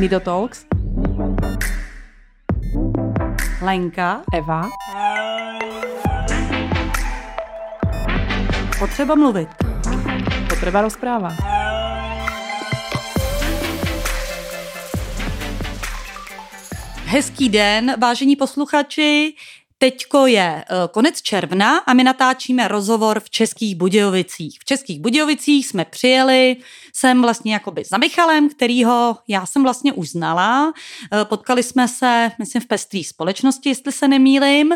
Mido Talks. Lenka. Eva. Potřeba mluvit. Potreba rozpráva. Hezký den, vážení posluchači. Teďko je eh, konec června a my natáčíme rozhovor v Českých Budějovicích. V Českých Budějovicích jsme přijeli jsem vlastně jakoby za Michalem, kterýho já jsem vlastně už znala. Eh, potkali jsme se, myslím, v pestrý společnosti, jestli se nemýlim.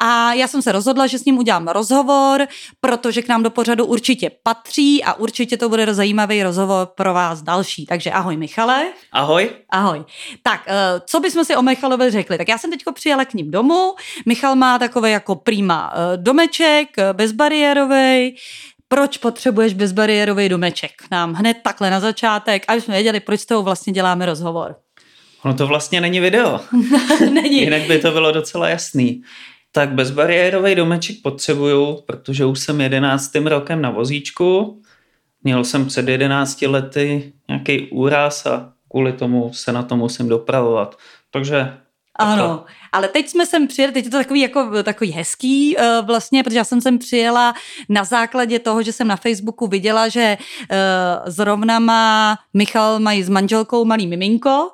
A já jsem se rozhodla, že s ním udělám rozhovor, protože k nám do pořadu určitě patří a určitě to bude zajímavý rozhovor pro vás další. Takže ahoj Michale. Ahoj. Ahoj. Tak, eh, co bychom si o Michalovi řekli? Tak já jsem teď přijela k ním domů. Michal má takový jako prima eh, domeček, bezbariérový, proč potřebuješ bezbariérový domeček? Nám hned takhle na začátek, aby jsme věděli, proč s toho vlastně děláme rozhovor. Ono to vlastně není video. není. Jinak by to bylo docela jasný. Tak bezbariérový domeček potřebuju, protože už jsem jedenáctým rokem na vozíčku. Měl jsem před jedenácti lety nějaký úraz a kvůli tomu se na to musím dopravovat. Takže ano, ale teď jsme sem přijeli, teď je to takový, jako, takový hezký uh, vlastně, protože já jsem sem přijela na základě toho, že jsem na Facebooku viděla, že uh, zrovna má Michal mají s manželkou malý miminko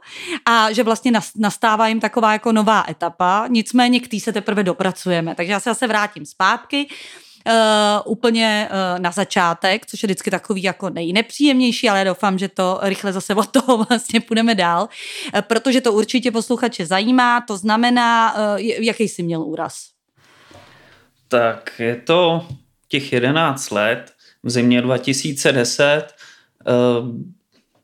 a že vlastně nastává jim taková jako nová etapa, nicméně k tý se teprve dopracujeme, takže já se zase vrátím zpátky. Uh, úplně uh, na začátek, což je vždycky takový jako nejnepříjemnější, ale doufám, že to rychle zase od toho vlastně půjdeme dál, uh, protože to určitě posluchače zajímá, to znamená, uh, jaký jsi měl úraz? Tak je to těch 11 let, v zimě 2010, uh,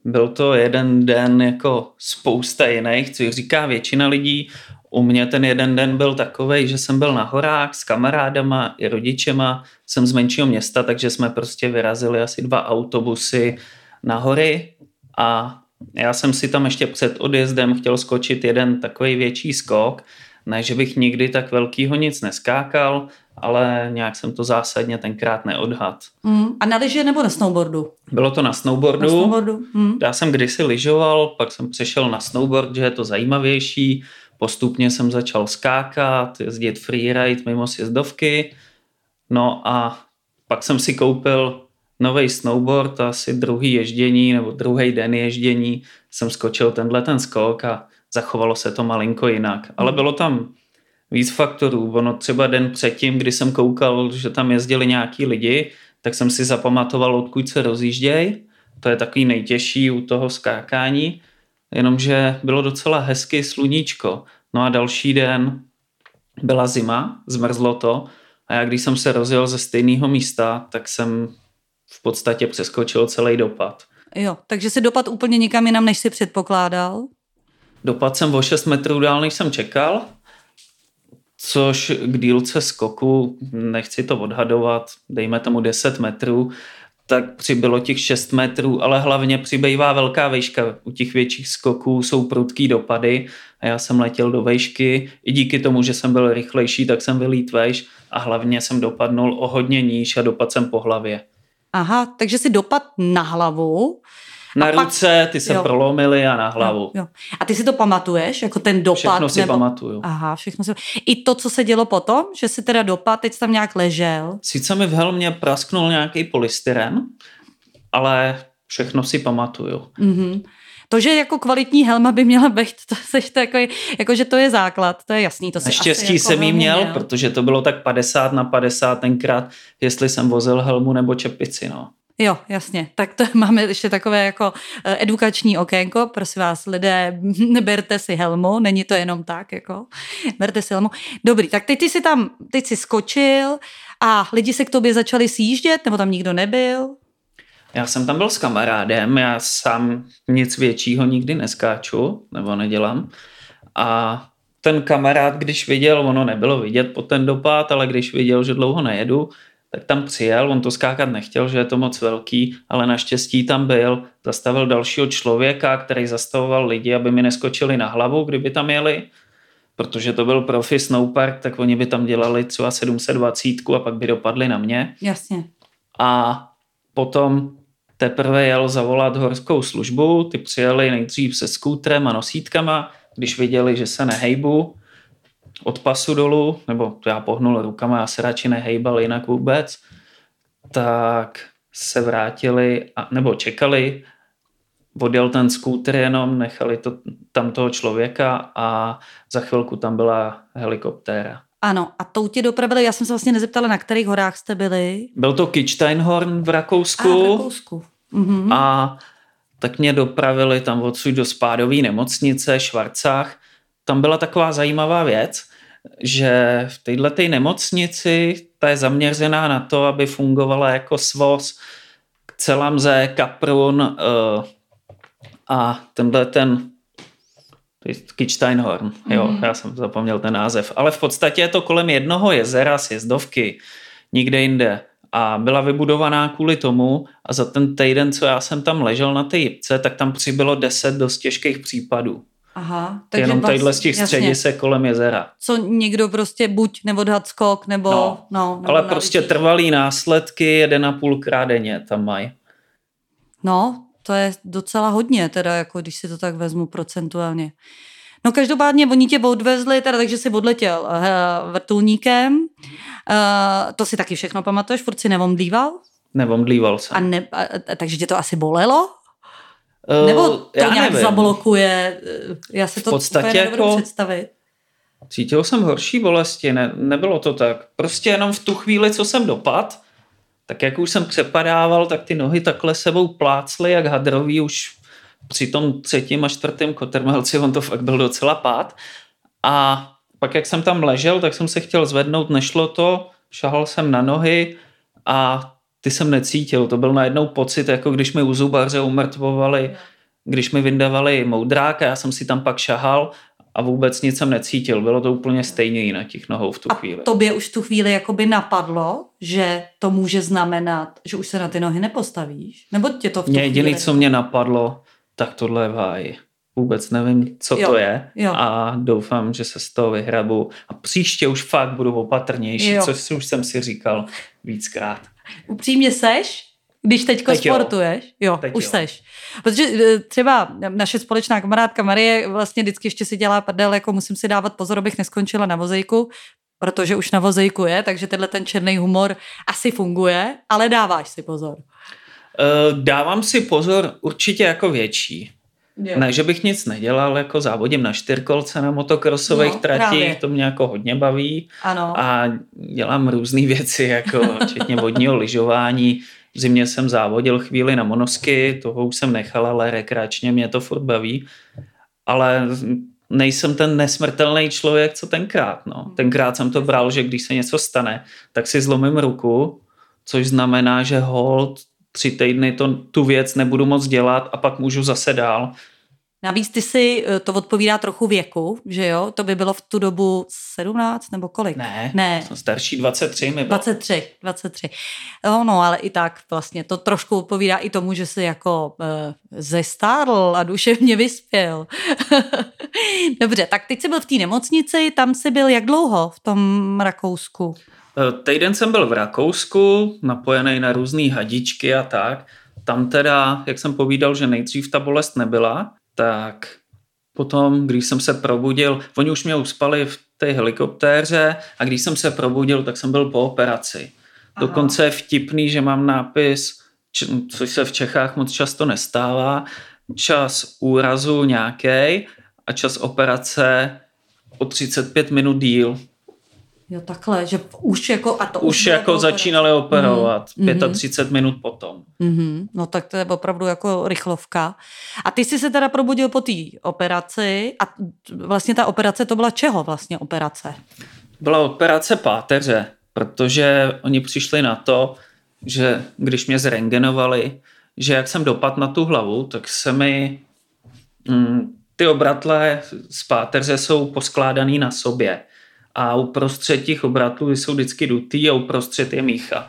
byl to jeden den jako spousta jiných, co říká většina lidí, u mě ten jeden den byl takový, že jsem byl na horách s kamarádama i rodičema, jsem z menšího města, takže jsme prostě vyrazili asi dva autobusy na hory a já jsem si tam ještě před odjezdem chtěl skočit jeden takový větší skok, ne, že bych nikdy tak velkýho nic neskákal, ale nějak jsem to zásadně tenkrát neodhad. Mm. A na lyže nebo na snowboardu? Bylo to na snowboardu. Na snowboardu. Mm. Já jsem kdysi lyžoval, pak jsem přešel na snowboard, že je to zajímavější. Postupně jsem začal skákat, jezdit freeride mimo sjezdovky. No a pak jsem si koupil nový snowboard, asi druhý ježdění nebo druhý den ježdění jsem skočil tenhle ten skok a zachovalo se to malinko jinak. Ale hmm. bylo tam víc faktorů. Ono třeba den předtím, kdy jsem koukal, že tam jezdili nějaký lidi, tak jsem si zapamatoval, odkud se rozjížděj. To je takový nejtěžší u toho skákání jenomže bylo docela hezky sluníčko. No a další den byla zima, zmrzlo to a já když jsem se rozjel ze stejného místa, tak jsem v podstatě přeskočil celý dopad. Jo, takže si dopad úplně nikam jinam, než si předpokládal? Dopad jsem o 6 metrů dál, než jsem čekal, což k dílce skoku, nechci to odhadovat, dejme tomu 10 metrů, tak přibylo těch 6 metrů, ale hlavně přibývá velká vejška. U těch větších skoků jsou prudký dopady a já jsem letěl do vejšky. I díky tomu, že jsem byl rychlejší, tak jsem vylít vejš a hlavně jsem dopadnul o hodně níž a dopad jsem po hlavě. Aha, takže si dopad na hlavu na a ruce, pak, ty se jo. prolomily a na hlavu. Jo, jo. A ty si to pamatuješ, jako ten dopad? Všechno si nebo... pamatuju. Aha, všechno si... I to, co se dělo potom, že si teda dopad, teď tam nějak ležel? Sice mi v helmě prasknul nějaký polystyren, ale všechno si pamatuju. Mm-hmm. To, že jako kvalitní helma by měla být, to seš takový, jako že to je základ, to je jasný. To Naštěstí jako jsem jí měl, měl, protože to bylo tak 50 na 50 tenkrát, jestli jsem vozil helmu nebo čepici, no. Jo, jasně. Tak to máme ještě takové jako eh, edukační okénko. Prosím vás, lidé, neberte si helmu, není to jenom tak, jako berte si helmu. Dobrý, tak teď ty si tam, teď si skočil a lidi se k tobě začali sjíždět, nebo tam nikdo nebyl? Já jsem tam byl s kamarádem, já sám nic většího nikdy neskáču, nebo nedělám. A ten kamarád, když viděl, ono nebylo vidět po ten dopad, ale když viděl, že dlouho nejedu, tak tam přijel, on to skákat nechtěl, že je to moc velký, ale naštěstí tam byl, zastavil dalšího člověka, který zastavoval lidi, aby mi neskočili na hlavu, kdyby tam jeli, protože to byl profi snowpark, tak oni by tam dělali třeba 720 a pak by dopadli na mě. Jasně. A potom teprve jel zavolat horskou službu, ty přijeli nejdřív se skútrem a nosítkama, když viděli, že se nehejbu od pasu dolů, nebo já pohnul rukama, já se radši nehejbal jinak vůbec, tak se vrátili, a, nebo čekali, odjel ten skútr jenom, nechali to, tam toho člověka a za chvilku tam byla helikoptéra. Ano, a tou tě dopravili, já jsem se vlastně nezeptala, na kterých horách jste byli. Byl to Kitzsteinhorn v Rakousku. A, v Rakousku. Mhm. A tak mě dopravili tam odsud do spádové nemocnice, Švarcách. Tam byla taková zajímavá věc, že v této nemocnici ta je zaměřená na to, aby fungovala jako svoz k celamze, kaprun uh, a tenhle ten Kitzsteinhorn, jo, mm. já jsem zapomněl ten název, ale v podstatě je to kolem jednoho jezera sjezdovky, nikde jinde a byla vybudovaná kvůli tomu a za ten týden, co já jsem tam ležel na té jipce, tak tam přibylo 10 dost těžkých případů. Aha, takže Jenom tadyhle z těch středisek kolem jezera. Co někdo prostě buď neodhad skok, nebo... No, no nebo ale prostě trvalý následky jeden a půl krát denně tam mají. No, to je docela hodně, teda jako když si to tak vezmu procentuálně. No každopádně oni tě odvezli, teda, takže si odletěl uh, vrtulníkem. Uh, to si taky všechno pamatuješ, furt si nevomdlíval? Nevomdlíval jsem. A ne, a, a, takže tě to asi bolelo? Uh, Nebo to nějak nevím. zablokuje? Já si to v podstatě úplně jako... představit. Cítil jsem horší bolesti, ne, nebylo to tak. Prostě jenom v tu chvíli, co jsem dopad, tak jak už jsem přepadával, tak ty nohy takhle sebou plácly jak hadrový už při tom třetím a čtvrtém kotrmelci, on to fakt byl docela pád. A pak jak jsem tam ležel, tak jsem se chtěl zvednout, nešlo to, šahal jsem na nohy a ty jsem necítil. To byl najednou pocit, jako když mi u zubaře umrtvovali, když mi vyndavali moudrák a já jsem si tam pak šahal a vůbec nic jsem necítil. Bylo to úplně stejně na těch nohou v tu a chvíli. A tobě už v tu chvíli jakoby napadlo, že to může znamenat, že už se na ty nohy nepostavíš? Nebo tě to v tu Mě jediné, co mě napadlo, tak tohle je váj. Vůbec nevím, co jo, to je jo. a doufám, že se z toho vyhrabu a příště už fakt budu opatrnější, jo. což už jsem si říkal víckrát. Upřímně seš? Když teďko teď sportuješ? Jo, jo teď už jo. seš. Protože e, třeba naše společná kamarádka Marie vlastně vždycky ještě si dělá prdel, jako musím si dávat pozor, abych neskončila na vozejku, protože už na vozejku je, takže tenhle ten černý humor asi funguje, ale dáváš si pozor. Uh, dávám si pozor určitě jako větší. Jo. Ne, že bych nic nedělal, jako závodím na čtyřkolce na motokrosových no, tratích, právě. to mě jako hodně baví. Ano. A dělám různé věci, jako včetně vodního lyžování. V zimě jsem závodil chvíli na monosky, toho už jsem nechal, ale rekreačně mě to furt baví. Ale nejsem ten nesmrtelný člověk, co tenkrát. No. Tenkrát jsem to bral, že když se něco stane, tak si zlomím ruku, což znamená, že hold tři týdny to, tu věc nebudu moc dělat a pak můžu zase dál. Navíc ty si, eh, to odpovídá trochu věku, že jo? To by bylo v tu dobu 17 nebo kolik? Ne, ne. jsem starší 23 mi bylo. 23, 23. No, no, ale i tak vlastně to trošku odpovídá i tomu, že jsi jako uh, zestárl a duševně vyspěl. Dobře, tak teď jsi byl v té nemocnici, tam jsi byl jak dlouho v tom Rakousku? Eh, týden jsem byl v Rakousku, napojený na různé hadičky a tak. Tam teda, jak jsem povídal, že nejdřív ta bolest nebyla, tak potom, když jsem se probudil, oni už mě uspali v té helikoptéře a když jsem se probudil, tak jsem byl po operaci. Aha. Dokonce je vtipný, že mám nápis, což se v Čechách moc často nestává, čas úrazu nějaký a čas operace o 35 minut díl. Jo, takhle, že už jako... A to už, už jako začínali operovat, mm, 35 mm. minut potom. Mm, no tak to je opravdu jako rychlovka. A ty jsi se teda probudil po té operaci a vlastně ta operace to byla čeho vlastně operace? Byla operace páteře, protože oni přišli na to, že když mě zrengenovali, že jak jsem dopad na tu hlavu, tak se mi mm, ty obratle z páteře jsou poskládaný na sobě a uprostřed těch obratlů jsou vždycky dutý a uprostřed je mícha.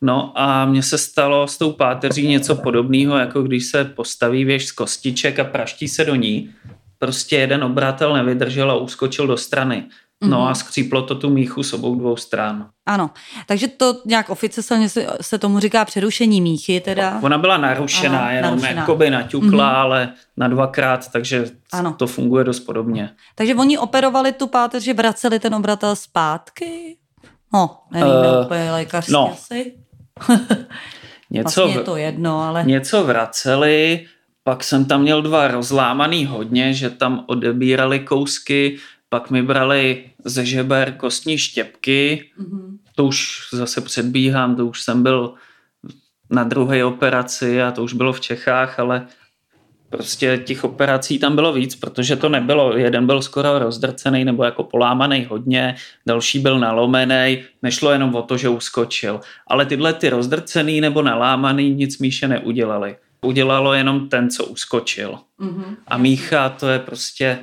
No a mně se stalo s tou páteří něco podobného, jako když se postaví věž z kostiček a praští se do ní. Prostě jeden obratel nevydržel a uskočil do strany. No Mhm. a skříplo to tu míchu s obou dvou stran. Ano, takže to nějak oficiálně se, se tomu říká přerušení míchy teda. Ona byla narušená, Ano, jenom narušená. jakoby naťukla, Mhm. ale na dvakrát, takže Ano. to funguje dost podobně. Takže oni operovali tu páteř, že vraceli ten obratel zpátky? No, nevíme Eh, uh, úplně lékařsky no. asi. Něco, Vlastně je to jedno, ale... něco vraceli, pak jsem tam měl dva rozlámaný hodně, že tam odebírali kousky, pak mi brali ze žeber kostní štěpky, Mhm. to už zase předbíhám, to už jsem byl na druhé operaci a to už bylo v Čechách, ale prostě těch operací tam bylo víc, protože to nebylo, jeden byl skoro rozdrcený nebo jako polámaný hodně, další byl nalomený, nešlo jenom o to, že uskočil. Ale tyhle ty rozdrcený nebo nalámaný nic Míše neudělali. Udělalo jenom ten, co uskočil. Mhm. A Mícha to je prostě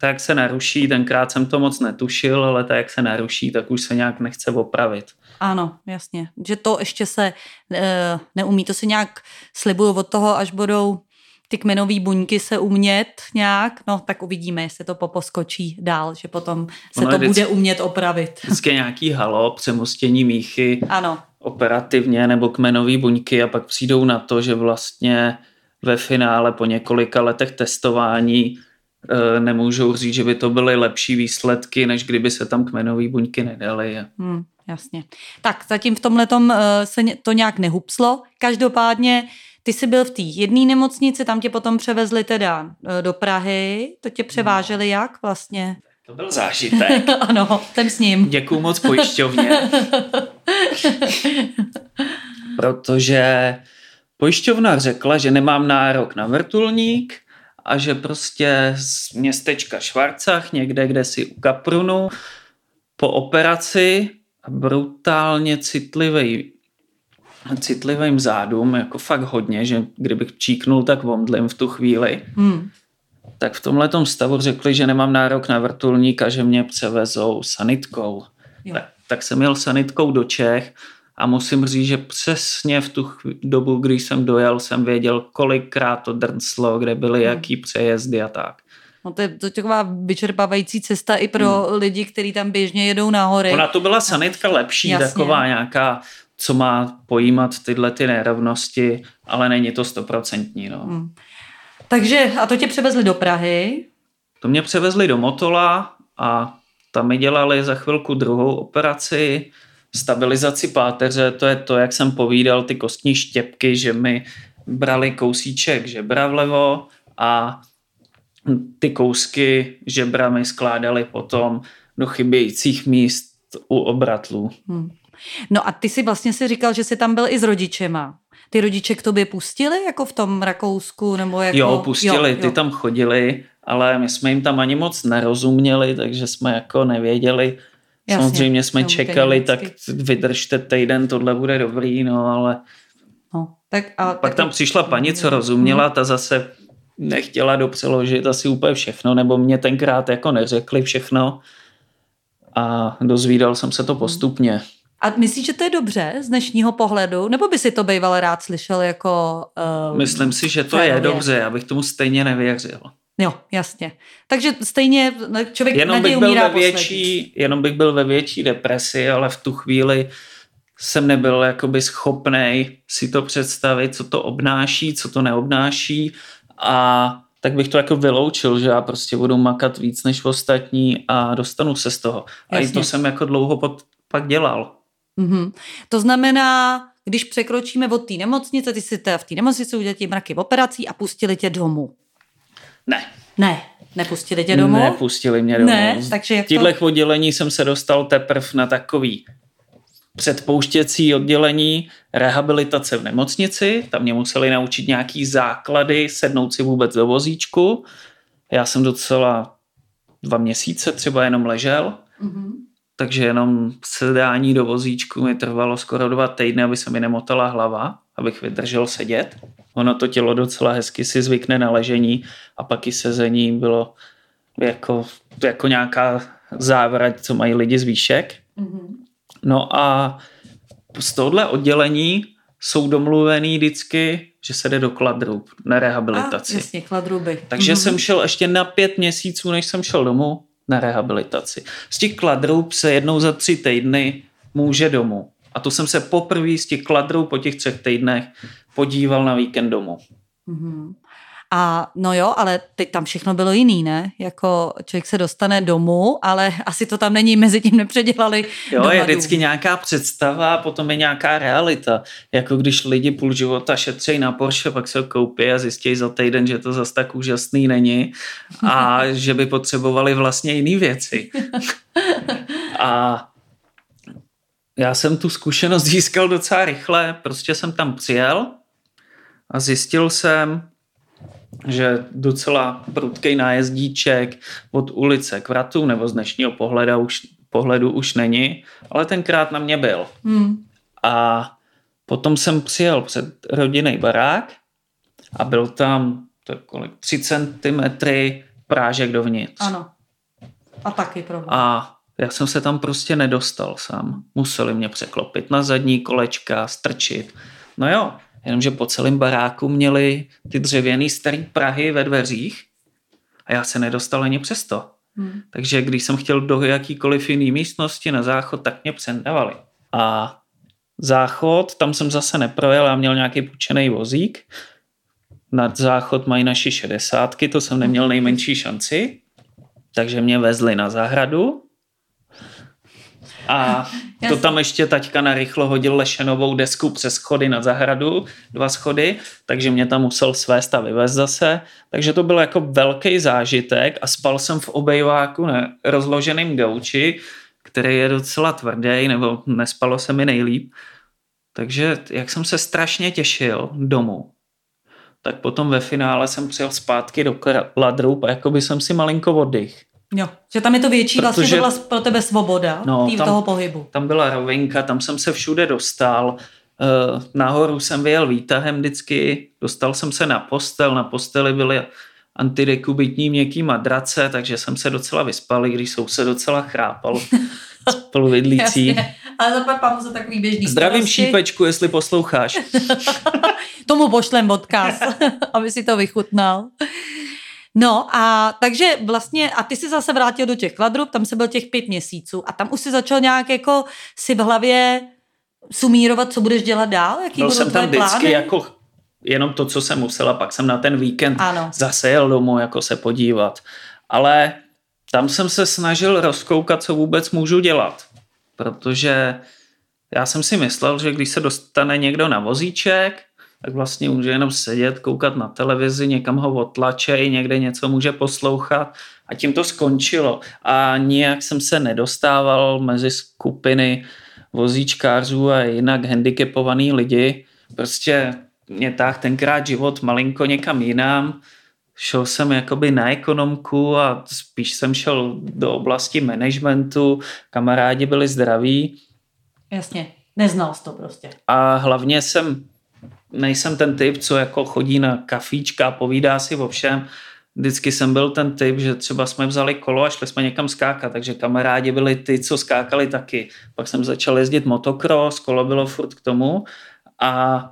tak jak se naruší, tenkrát jsem to moc netušil, ale tak jak se naruší, tak už se nějak nechce opravit. Ano, jasně. Že to ještě se e, neumí. To si nějak slibuju od toho, až budou ty kmenové buňky se umět nějak, no tak uvidíme, jestli to poposkočí dál, že potom se Ono to vždycky- bude umět opravit. Vždycky nějaký halo, přemostění míchy Ano, operativně nebo kmenový buňky a pak přijdou na to, že vlastně ve finále po několika letech testování nemůžou říct, že by to byly lepší výsledky, než kdyby se tam kmenové buňky nedaly. Hmm, jasně. Tak zatím v tomhle se ně- to nějak nehupslo. Každopádně ty jsi byl v té jedné nemocnici, tam tě potom převezli teda eh, do Prahy. To tě převáželi jak vlastně? To byl zážitek. ano, jsem s ním. Děkuju moc pojišťovně. Protože pojišťovna řekla, že nemám nárok na vrtulník a že prostě z městečka Švarcach, někde, kde si u Kaprunu, po operaci a brutálně citlivý citlivým zádům, jako fakt hodně, že kdybych číknul, tak omdlím v tu chvíli. Hmm. Tak v tomhle stavu řekli, že nemám nárok na vrtulník a že mě převezou sanitkou. Jo. Tak, tak jsem jel sanitkou do Čech a musím říct, že přesně v tu dobu, kdy jsem dojel, jsem věděl, kolikrát to drnclo, kde byly Hmm. jaký přejezdy a tak. No to je to taková vyčerpávající cesta i pro hmm. lidi, kteří tam běžně jedou na hory. Ona to byla sanitka lepší, Jasně. taková nějaká, co má pojímat tyhle ty nerovnosti, ale není to stoprocentní. No. Hmm. Takže a to tě převezli do Prahy. To mě převezli do Motola a tam mi dělali za chvilku druhou operaci, stabilizaci páteře, to je to, jak jsem povídal, ty kostní štěpky, že mi brali kousíček žebra vlevo a ty kousky žebra mi skládali potom do chybějících míst u obratlů. Hmm. No a ty si vlastně si říkal, že jsi tam byl i s rodičema. Ty rodiče k tobě pustili, jako v tom Rakousku? Nebo jako... Jo, pustili, ty tam chodili, ale my jsme jim tam ani moc nerozuměli, takže jsme jako nevěděli. Jasně, Samozřejmě jsme čekali, tak vydržte týden, tohle bude dobrý, no ale No, tak, a, pak tam přišla paní, co rozuměla, ta zase nechtěla dopřeložit asi úplně všechno, nebo mě tenkrát jako neřekli všechno a dozvídal jsem se to postupně. A myslíš, že to je dobře z dnešního pohledu? Nebo by si to býval rád slyšel jako... Uh, Myslím si, že to je dobře, já bych tomu stejně nevěřil. Jo, jasně. Takže stejně člověk Jenom bych, byl umírá ve poslední. větší, jenom bych byl ve větší depresi, ale v tu chvíli jsem nebyl jakoby schopnej si to představit, co to obnáší, co to neobnáší a tak bych to jako vyloučil, že já prostě budu makat víc než ostatní a dostanu se z toho. A i Jasně. to jsem jako dlouho pot, pak dělal. Mm-hmm. To znamená, když překročíme od té nemocnice, ty si teda v té nemocnici udělali ti mraky operací a pustili tě domů. Ne, Ne, nepustili tě domů? nepustili mě domů. Ne, takže jak V to- těchto oddělení jsem se dostal teprve na takový předpouštěcí oddělení rehabilitace v nemocnici. Tam mě museli naučit nějaký základy, sednout si vůbec do vozíčku. Já jsem docela dva měsíce třeba jenom ležel, Mm-hmm. takže jenom sedání do vozíčku mi trvalo skoro dva týdny, aby se mi nemotala hlava, abych vydržel sedět. Ono to tělo docela hezky si zvykne na ležení a pak i sezení bylo jako, jako nějaká závrať, co mají lidi z výšek. Mm-hmm. No a z tohohle oddělení jsou domluvený vždycky, že se jde do kladru na A, rehabilitaci. jasně, chladruby. Takže Mhm. jsem šel ještě na pět měsíců, než jsem šel domů na rehabilitaci. Z těch kladrů se jednou za tři týdny může domů. A to jsem se poprvé z těch kladrů po těch třech týdnech podíval na víkend domů. Mm-hmm. A no jo, ale teď tam všechno bylo jiný, ne? Jako člověk se dostane domů, ale asi to tam není, mezi tím nepředělali. Jo, je vždycky nějaká představa a potom je nějaká realita. Jako když lidi půl života šetří na Porsche, pak se ho koupí a zjistí za týden, že to zas tak úžasný není a že by potřebovali vlastně jiné věci. a já jsem tu zkušenost získal docela rychle, prostě jsem tam přijel a zjistil jsem, že docela prudký nájezdíček od ulice k vratu, nebo z dnešního pohledu už, pohledu už není, ale tenkrát na mě byl. Hmm. A potom jsem přijel před rodinný barák a byl tam to kolik, 3 cm prážek dovnitř. Ano. A taky problém. A já jsem se tam prostě nedostal sám. Museli mě překlopit na zadní kolečka, strčit. No jo, jenomže po celém baráku měli ty dřevěný starý Prahy ve dveřích a já se nedostal ani přesto. Hmm. Takže když jsem chtěl do jakýkoliv jiný místnosti na záchod, tak mě přendavali. A záchod, tam jsem zase neprojel, já měl nějaký půjčený vozík. Nad záchod mají naši šedesátky, to jsem neměl nejmenší šanci. Takže mě vezli na zahradu a to tam ještě taťka narychlo hodil lešenovou desku přes schody na zahradu, dva schody, takže mě tam musel svést a vyvést zase. Takže to byl jako velký zážitek a spal jsem v obejváku na rozloženém gauči, který je docela tvrdý, nebo nespalo se mi nejlíp. Takže jak jsem se strašně těšil domů, tak potom ve finále jsem přijel zpátky do Ladru a jako by jsem si malinko oddych. Jo, že tam je to větší, vlastně Protože, vlastně to byla pro tebe svoboda no, tam, toho pohybu. Tam byla rovinka, tam jsem se všude dostal, uh, nahoru jsem vyjel výtahem vždycky, dostal jsem se na postel, na posteli byly antidekubitní měkký madrace, takže jsem se docela vyspal, i když se docela chrápal spoluvidlící. Ale za se takový běžný Zdravím starosti. šípečku, jestli posloucháš. Tomu pošlem odkaz, aby si to vychutnal. No a takže vlastně, a ty si zase vrátil do těch kvadrub, tam se byl těch pět měsíců a tam už si začal nějak jako si v hlavě sumírovat, co budeš dělat dál? Jaký byl jsem tam vždycky plány? jako jenom to, co jsem musela, pak jsem na ten víkend ano. zase jel domů jako se podívat. Ale tam jsem se snažil rozkoukat, co vůbec můžu dělat. Protože já jsem si myslel, že když se dostane někdo na vozíček, tak vlastně může jenom sedět, koukat na televizi, někam ho otlačej, někde něco může poslouchat a tím to skončilo. A nijak jsem se nedostával mezi skupiny vozíčkářů a jinak handicapovaný lidi. Prostě mě tak tenkrát život malinko někam jinam. Šel jsem jakoby na ekonomku a spíš jsem šel do oblasti managementu, kamarádi byli zdraví. Jasně, neznal jsi to prostě. A hlavně jsem nejsem ten typ, co jako chodí na kafíčka, povídá si o všem. Vždycky jsem byl ten typ, že třeba jsme vzali kolo a šli jsme někam skákat, takže kamarádi byli ty, co skákali taky. Pak jsem začal jezdit motocross, kolo bylo furt k tomu a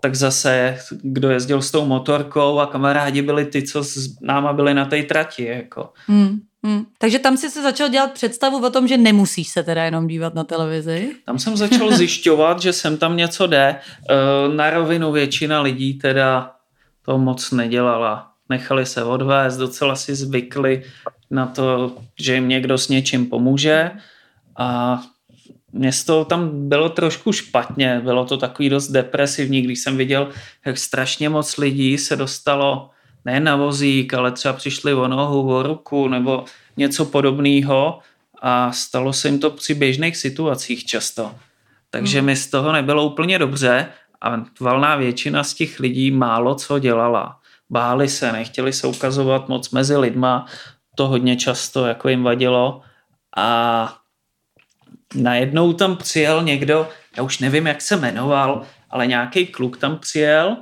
tak zase, kdo jezdil s tou motorkou a kamarádi byli ty, co s náma byli na té trati. Jako. Hmm. Hmm. Takže tam si se začal dělat představu o tom, že nemusíš se teda jenom dívat na televizi? Tam jsem začal zjišťovat, že sem tam něco jde. E, na rovinu většina lidí teda to moc nedělala. Nechali se odvést, docela si zvykli na to, že jim někdo s něčím pomůže a město tam bylo trošku špatně, bylo to takový dost depresivní, když jsem viděl, jak strašně moc lidí se dostalo ne na vozík, ale třeba přišli o nohu, o ruku nebo něco podobného a stalo se jim to při běžných situacích často. Takže hmm. mi z toho nebylo úplně dobře a valná většina z těch lidí málo co dělala. Báli se, nechtěli se ukazovat moc mezi lidma, to hodně často jako jim vadilo a najednou tam přijel někdo, já už nevím, jak se jmenoval, ale nějaký kluk tam přijel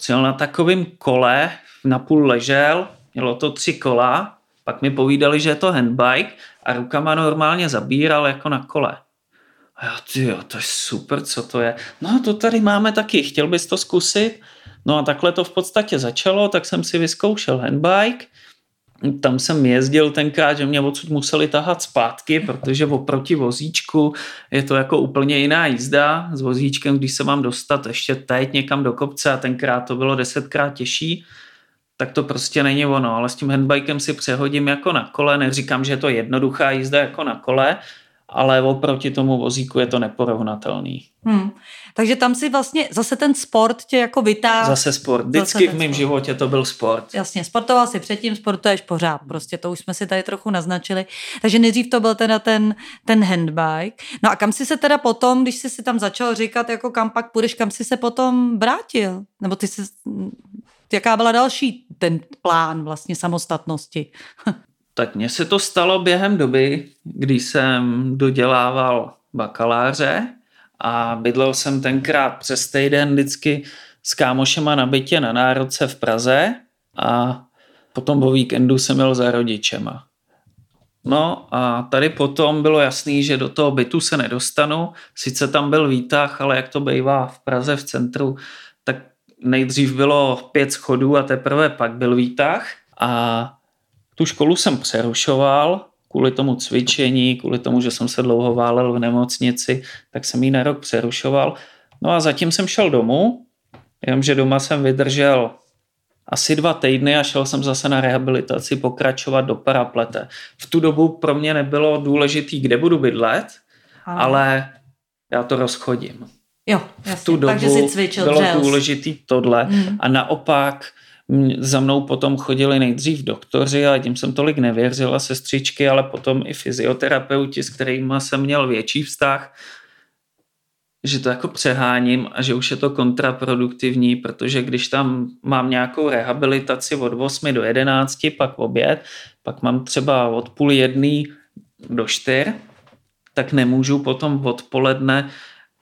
přijel na takovém kole, napůl ležel, mělo to tři kola, pak mi povídali, že je to handbike a rukama normálně zabíral jako na kole. A já, tyjo, to je super, co to je. No to tady máme taky, chtěl bys to zkusit? No a takhle to v podstatě začalo, tak jsem si vyzkoušel handbike tam jsem jezdil tenkrát, že mě odsud museli tahat zpátky, protože oproti vozíčku je to jako úplně jiná jízda. S vozíčkem, když se mám dostat ještě teď někam do kopce a tenkrát to bylo desetkrát těžší, tak to prostě není ono. Ale s tím handbikem si přehodím jako na kole. Neříkám, že je to jednoduchá jízda jako na kole, ale oproti tomu vozíku je to neporovnatelný. Hmm. Takže tam si vlastně zase ten sport tě jako vytáhl. Zase sport. Vždycky v mém životě to byl sport. Jasně, sportoval si předtím, sportuješ pořád. Prostě to už jsme si tady trochu naznačili. Takže nejdřív to byl teda ten, ten handbike. No a kam si se teda potom, když jsi si tam začal říkat, jako kam pak půjdeš, kam jsi se potom vrátil? Nebo ty jsi, jaká byla další ten plán vlastně samostatnosti? tak mně se to stalo během doby, kdy jsem dodělával bakaláře a bydlel jsem tenkrát přes týden vždycky s kámošema na bytě na Národce v Praze a potom po víkendu jsem měl za rodičema. No a tady potom bylo jasný, že do toho bytu se nedostanu. Sice tam byl výtah, ale jak to bývá v Praze v centru, tak nejdřív bylo pět schodů a teprve pak byl výtah. A tu školu jsem přerušoval kvůli tomu cvičení, kvůli tomu, že jsem se dlouho válel v nemocnici, tak jsem ji na rok přerušoval. No a zatím jsem šel domů, jenomže doma jsem vydržel asi dva týdny a šel jsem zase na rehabilitaci pokračovat do paraplete. V tu dobu pro mě nebylo důležitý, kde budu bydlet, Aha. ale já to rozchodím. Jo, jasně. V tu dobu Takže jsi cvičil bylo dřels. důležitý tohle mm. a naopak za mnou potom chodili nejdřív doktoři a tím jsem tolik nevěřila, sestřičky, ale potom i fyzioterapeuti, s kterými jsem měl větší vztah, že to jako přeháním a že už je to kontraproduktivní, protože když tam mám nějakou rehabilitaci od 8 do 11, pak oběd, pak mám třeba od půl jedný do čtyř, tak nemůžu potom odpoledne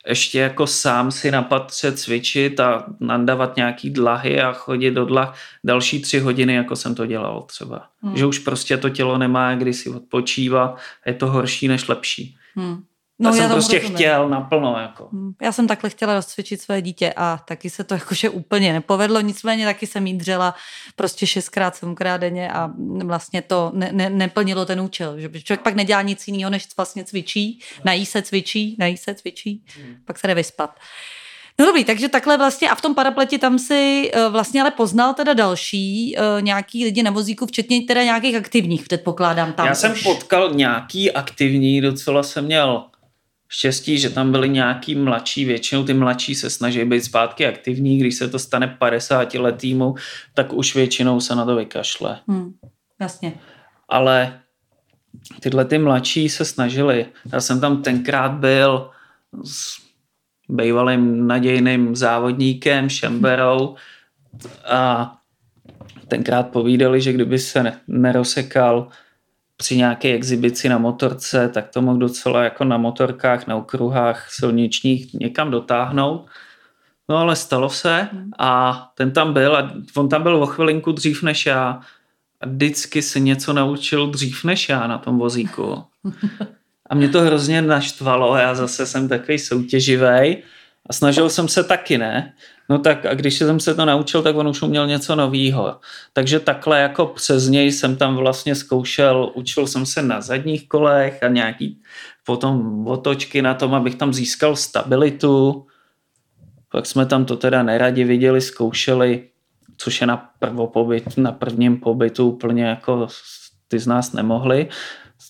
ještě jako sám si na patře cvičit a nandavat nějaký dlahy a chodit do dlah další tři hodiny, jako jsem to dělal třeba. Hmm. Že už prostě to tělo nemá kdy si odpočívat a je to horší než lepší. Hmm. No, já jsem já prostě rozumím. chtěl naplno. Jako. Hmm. Já jsem takhle chtěla rozcvičit své dítě a taky se to jakože úplně nepovedlo, nicméně taky jsem jí dřela prostě šestkrát, sedmkrát denně a vlastně to ne, ne, neplnilo ten účel. Že člověk pak nedělá nic jiného, než vlastně cvičí, nají se cvičí, nají se cvičí, hmm. pak se jde vyspat. No dobrý, takže takhle vlastně a v tom parapleti tam si uh, vlastně ale poznal teda další uh, nějaký lidi na vozíku, včetně teda nějakých aktivních, předpokládám tam. Já už. jsem potkal nějaký aktivní, docela jsem měl štěstí, že tam byli nějaký mladší, většinou ty mladší se snaží být zpátky aktivní, když se to stane 50 letýmu, tak už většinou se na to vykašle. Hmm, jasně. Ale tyhle ty mladší se snažili. Já jsem tam tenkrát byl s bývalým nadějným závodníkem Šemberou a tenkrát povídali, že kdyby se nerosekal při nějaké exibici na motorce, tak to mohl docela jako na motorkách, na okruhách silničních někam dotáhnout. No ale stalo se hmm. a ten tam byl a on tam byl o chvilinku dřív než já a vždycky se něco naučil dřív než já na tom vozíku. A mě to hrozně naštvalo, já zase jsem takový soutěživý a snažil jsem se taky, ne? No tak a když jsem se to naučil, tak on už uměl něco novýho. Takže takhle jako přes něj jsem tam vlastně zkoušel, učil jsem se na zadních kolech a nějaký potom otočky na tom, abych tam získal stabilitu. Pak jsme tam to teda neradi viděli, zkoušeli, což je na prvopobyt, na prvním pobytu úplně jako ty z nás nemohli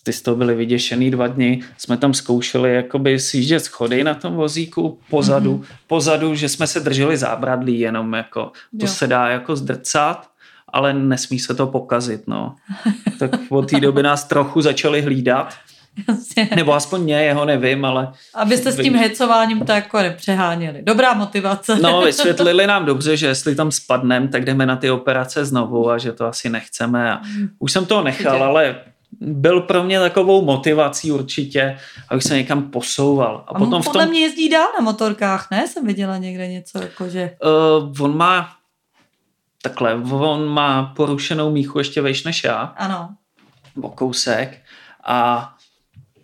ty z toho byli vyděšený dva dny. Jsme tam zkoušeli jakoby sjíždět schody na tom vozíku pozadu, mm-hmm. pozadu, že jsme se drželi zábradlí jenom jako, to jo. se dá jako zdrcat, ale nesmí se to pokazit, no. Tak od té doby nás trochu začali hlídat. Jasně. Nebo aspoň mě, jeho nevím, ale... Abyste s tím hecováním to jako nepřeháněli. Dobrá motivace. No, vysvětlili nám dobře, že jestli tam spadneme, tak jdeme na ty operace znovu a že to asi nechceme. A mm. už jsem to nechal, ale byl pro mě takovou motivací určitě, abych se někam posouval. A, a potom podle v tom... mě jezdí dál na motorkách, ne? Jsem viděla někde něco jakože... Uh, on má takhle, on má porušenou míchu ještě vejš než já. Ano. O kousek. A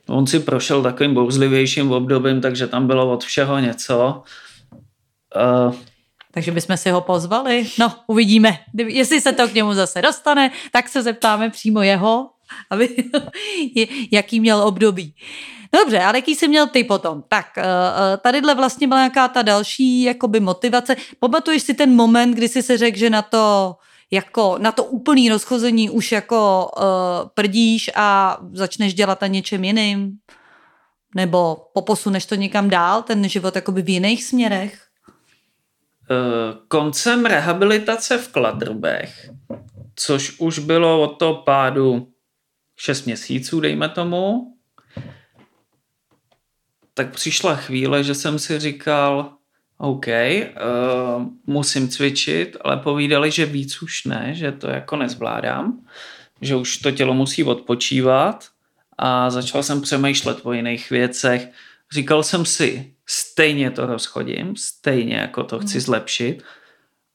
on si prošel takovým bouzlivějším obdobím, takže tam bylo od všeho něco. Uh, Takže bychom si ho pozvali. No, uvidíme. Jestli se to k němu zase dostane, tak se zeptáme přímo jeho, aby, jaký měl období. Dobře, ale jaký jsi měl ty potom? Tak, eh, eh, tadyhle vlastně byla nějaká ta další jakoby motivace. Pamatuješ si ten moment, kdy jsi se řekl, že na to jako na to úplný rozchození už jako uh, prdíš a začneš dělat na něčem jiným? Nebo poposuneš to někam dál, ten život jakoby v jiných směrech? koncem rehabilitace v Kladrbech, což už bylo od toho pádu 6 měsíců, dejme tomu, tak přišla chvíle, že jsem si říkal, OK, uh, musím cvičit, ale povídali, že víc už ne, že to jako nezvládám, že už to tělo musí odpočívat a začal jsem přemýšlet o jiných věcech. Říkal jsem si, stejně to rozchodím, stejně jako to chci mhm. zlepšit,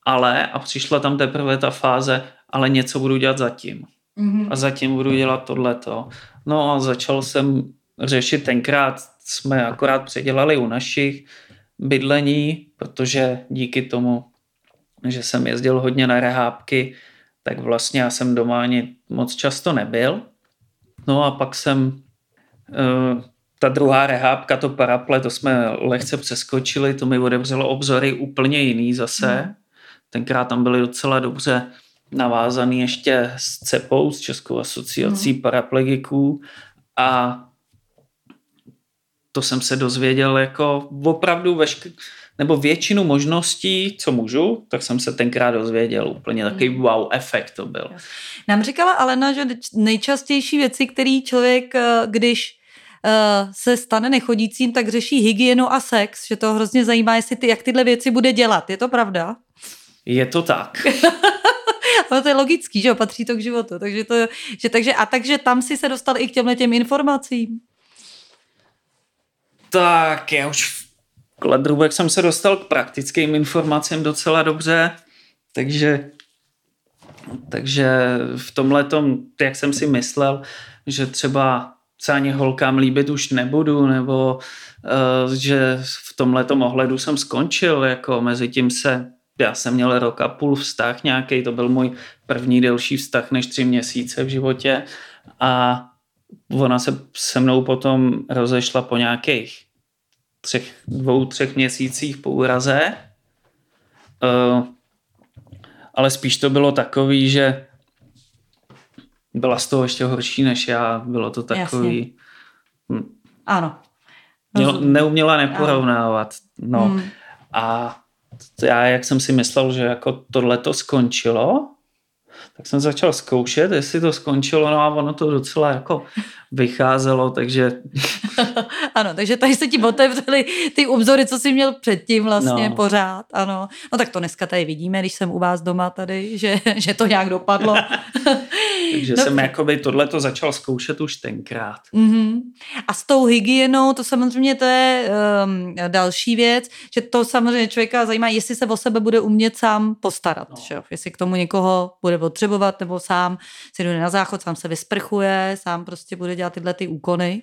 ale, a přišla tam teprve ta fáze, ale něco budu dělat zatím. Mm-hmm. A zatím budu dělat tohleto. No a začal jsem řešit tenkrát, jsme akorát předělali u našich bydlení, protože díky tomu, že jsem jezdil hodně na rehábky, tak vlastně já jsem doma ani moc často nebyl. No a pak jsem eh, ta druhá rehábka, to paraple, to jsme lehce přeskočili, to mi odevřelo obzory úplně jiný zase. Mm. Tenkrát tam byly docela dobře navázaný ještě s CEPou, s Českou asociací mm. paraplegiků a to jsem se dozvěděl jako opravdu vešk- nebo většinu možností, co můžu, tak jsem se tenkrát dozvěděl. Úplně takový mm. wow efekt to byl. Nám říkala Alena, že nejčastější věci, které člověk, eh, když uh, se stane nechodícím, tak řeší hygienu a sex, že to hrozně zajímá, jestli ty, jak tyhle věci bude dělat. Je to pravda? Je to tak. no to je logický, že patří to k životu. Takže to, že, takže, a takže tam si se dostal i k těmhle těm informacím. Tak já už v Kladrubek jsem se dostal k praktickým informacím docela dobře, takže takže v tomhle tom, jak jsem si myslel, že třeba se ani holkám líbit už nebudu, nebo uh, že v tomhle ohledu jsem skončil, jako mezi tím se, já jsem měl rok a půl vztah nějaký, to byl můj první delší vztah než tři měsíce v životě a ona se se mnou potom rozešla po nějakých třech, dvou, třech měsících po úraze. Uh, ale spíš to bylo takový, že byla z toho ještě horší než já. Bylo to takový... Hm, ano. Měl, neuměla neporovnávat. No. Hmm. A já, jak jsem si myslel, že jako tohle to skončilo, tak jsem začal zkoušet, jestli to skončilo, no a ono to docela jako vycházelo, takže... ano, takže tady se ti otevřely ty obzory, co jsi měl předtím vlastně no. pořád, ano. No tak to dneska tady vidíme, když jsem u vás doma tady, že, že to nějak dopadlo. takže no, jsem jakoby tohleto začal zkoušet už tenkrát. Mm-hmm. A s tou hygienou, to samozřejmě to je um, další věc, že to samozřejmě člověka zajímá, jestli se o sebe bude umět sám postarat, no. že? jestli k tomu někoho bude potřebovat, nebo sám si jde na záchod, sám se vysprchuje, sám prostě bude dělat tyhle ty úkony.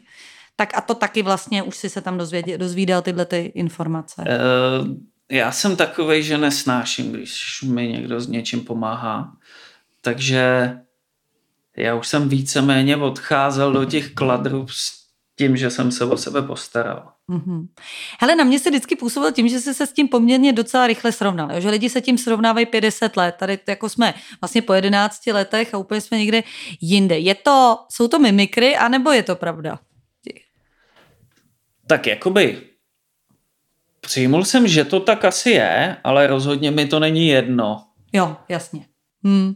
Tak a to taky vlastně už si se tam dozvěděl, dozvídal tyhle ty informace. Uh, já jsem takovej, že nesnáším, když mi někdo s něčím pomáhá. Takže já už jsem víceméně odcházel do těch kladrů s tím, že jsem se o sebe postaral. Mm-hmm. Hele, na mě se vždycky působil tím, že jsi se s tím poměrně docela rychle srovnal, jo? že lidi se tím srovnávají 50 let, tady jako jsme vlastně po 11 letech a úplně jsme někde jinde. Je to, jsou to mimikry, anebo je to pravda? Tak jakoby přijmul jsem, že to tak asi je, ale rozhodně mi to není jedno. Jo, jasně. Hmm.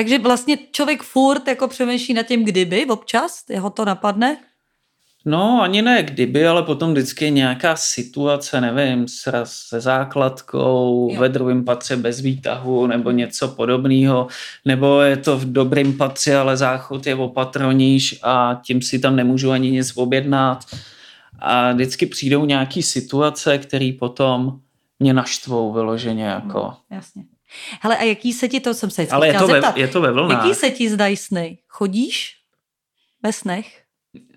Takže vlastně člověk furt jako přemýšlí nad tím, kdyby občas, jeho to napadne? No, ani ne kdyby, ale potom vždycky nějaká situace, nevím, se základkou, jo. ve druhém patře bez výtahu nebo něco podobného, nebo je to v dobrém patře, ale záchod je opatroníž a tím si tam nemůžu ani nic objednat. A vždycky přijdou nějaké situace, které potom mě naštvou vyloženě. Jako. No, jasně. Hele, a jaký se ti to, jsem se Ale je to, ve, je to ve vlnách. Jaký se ti zdají sny? Chodíš ve snech?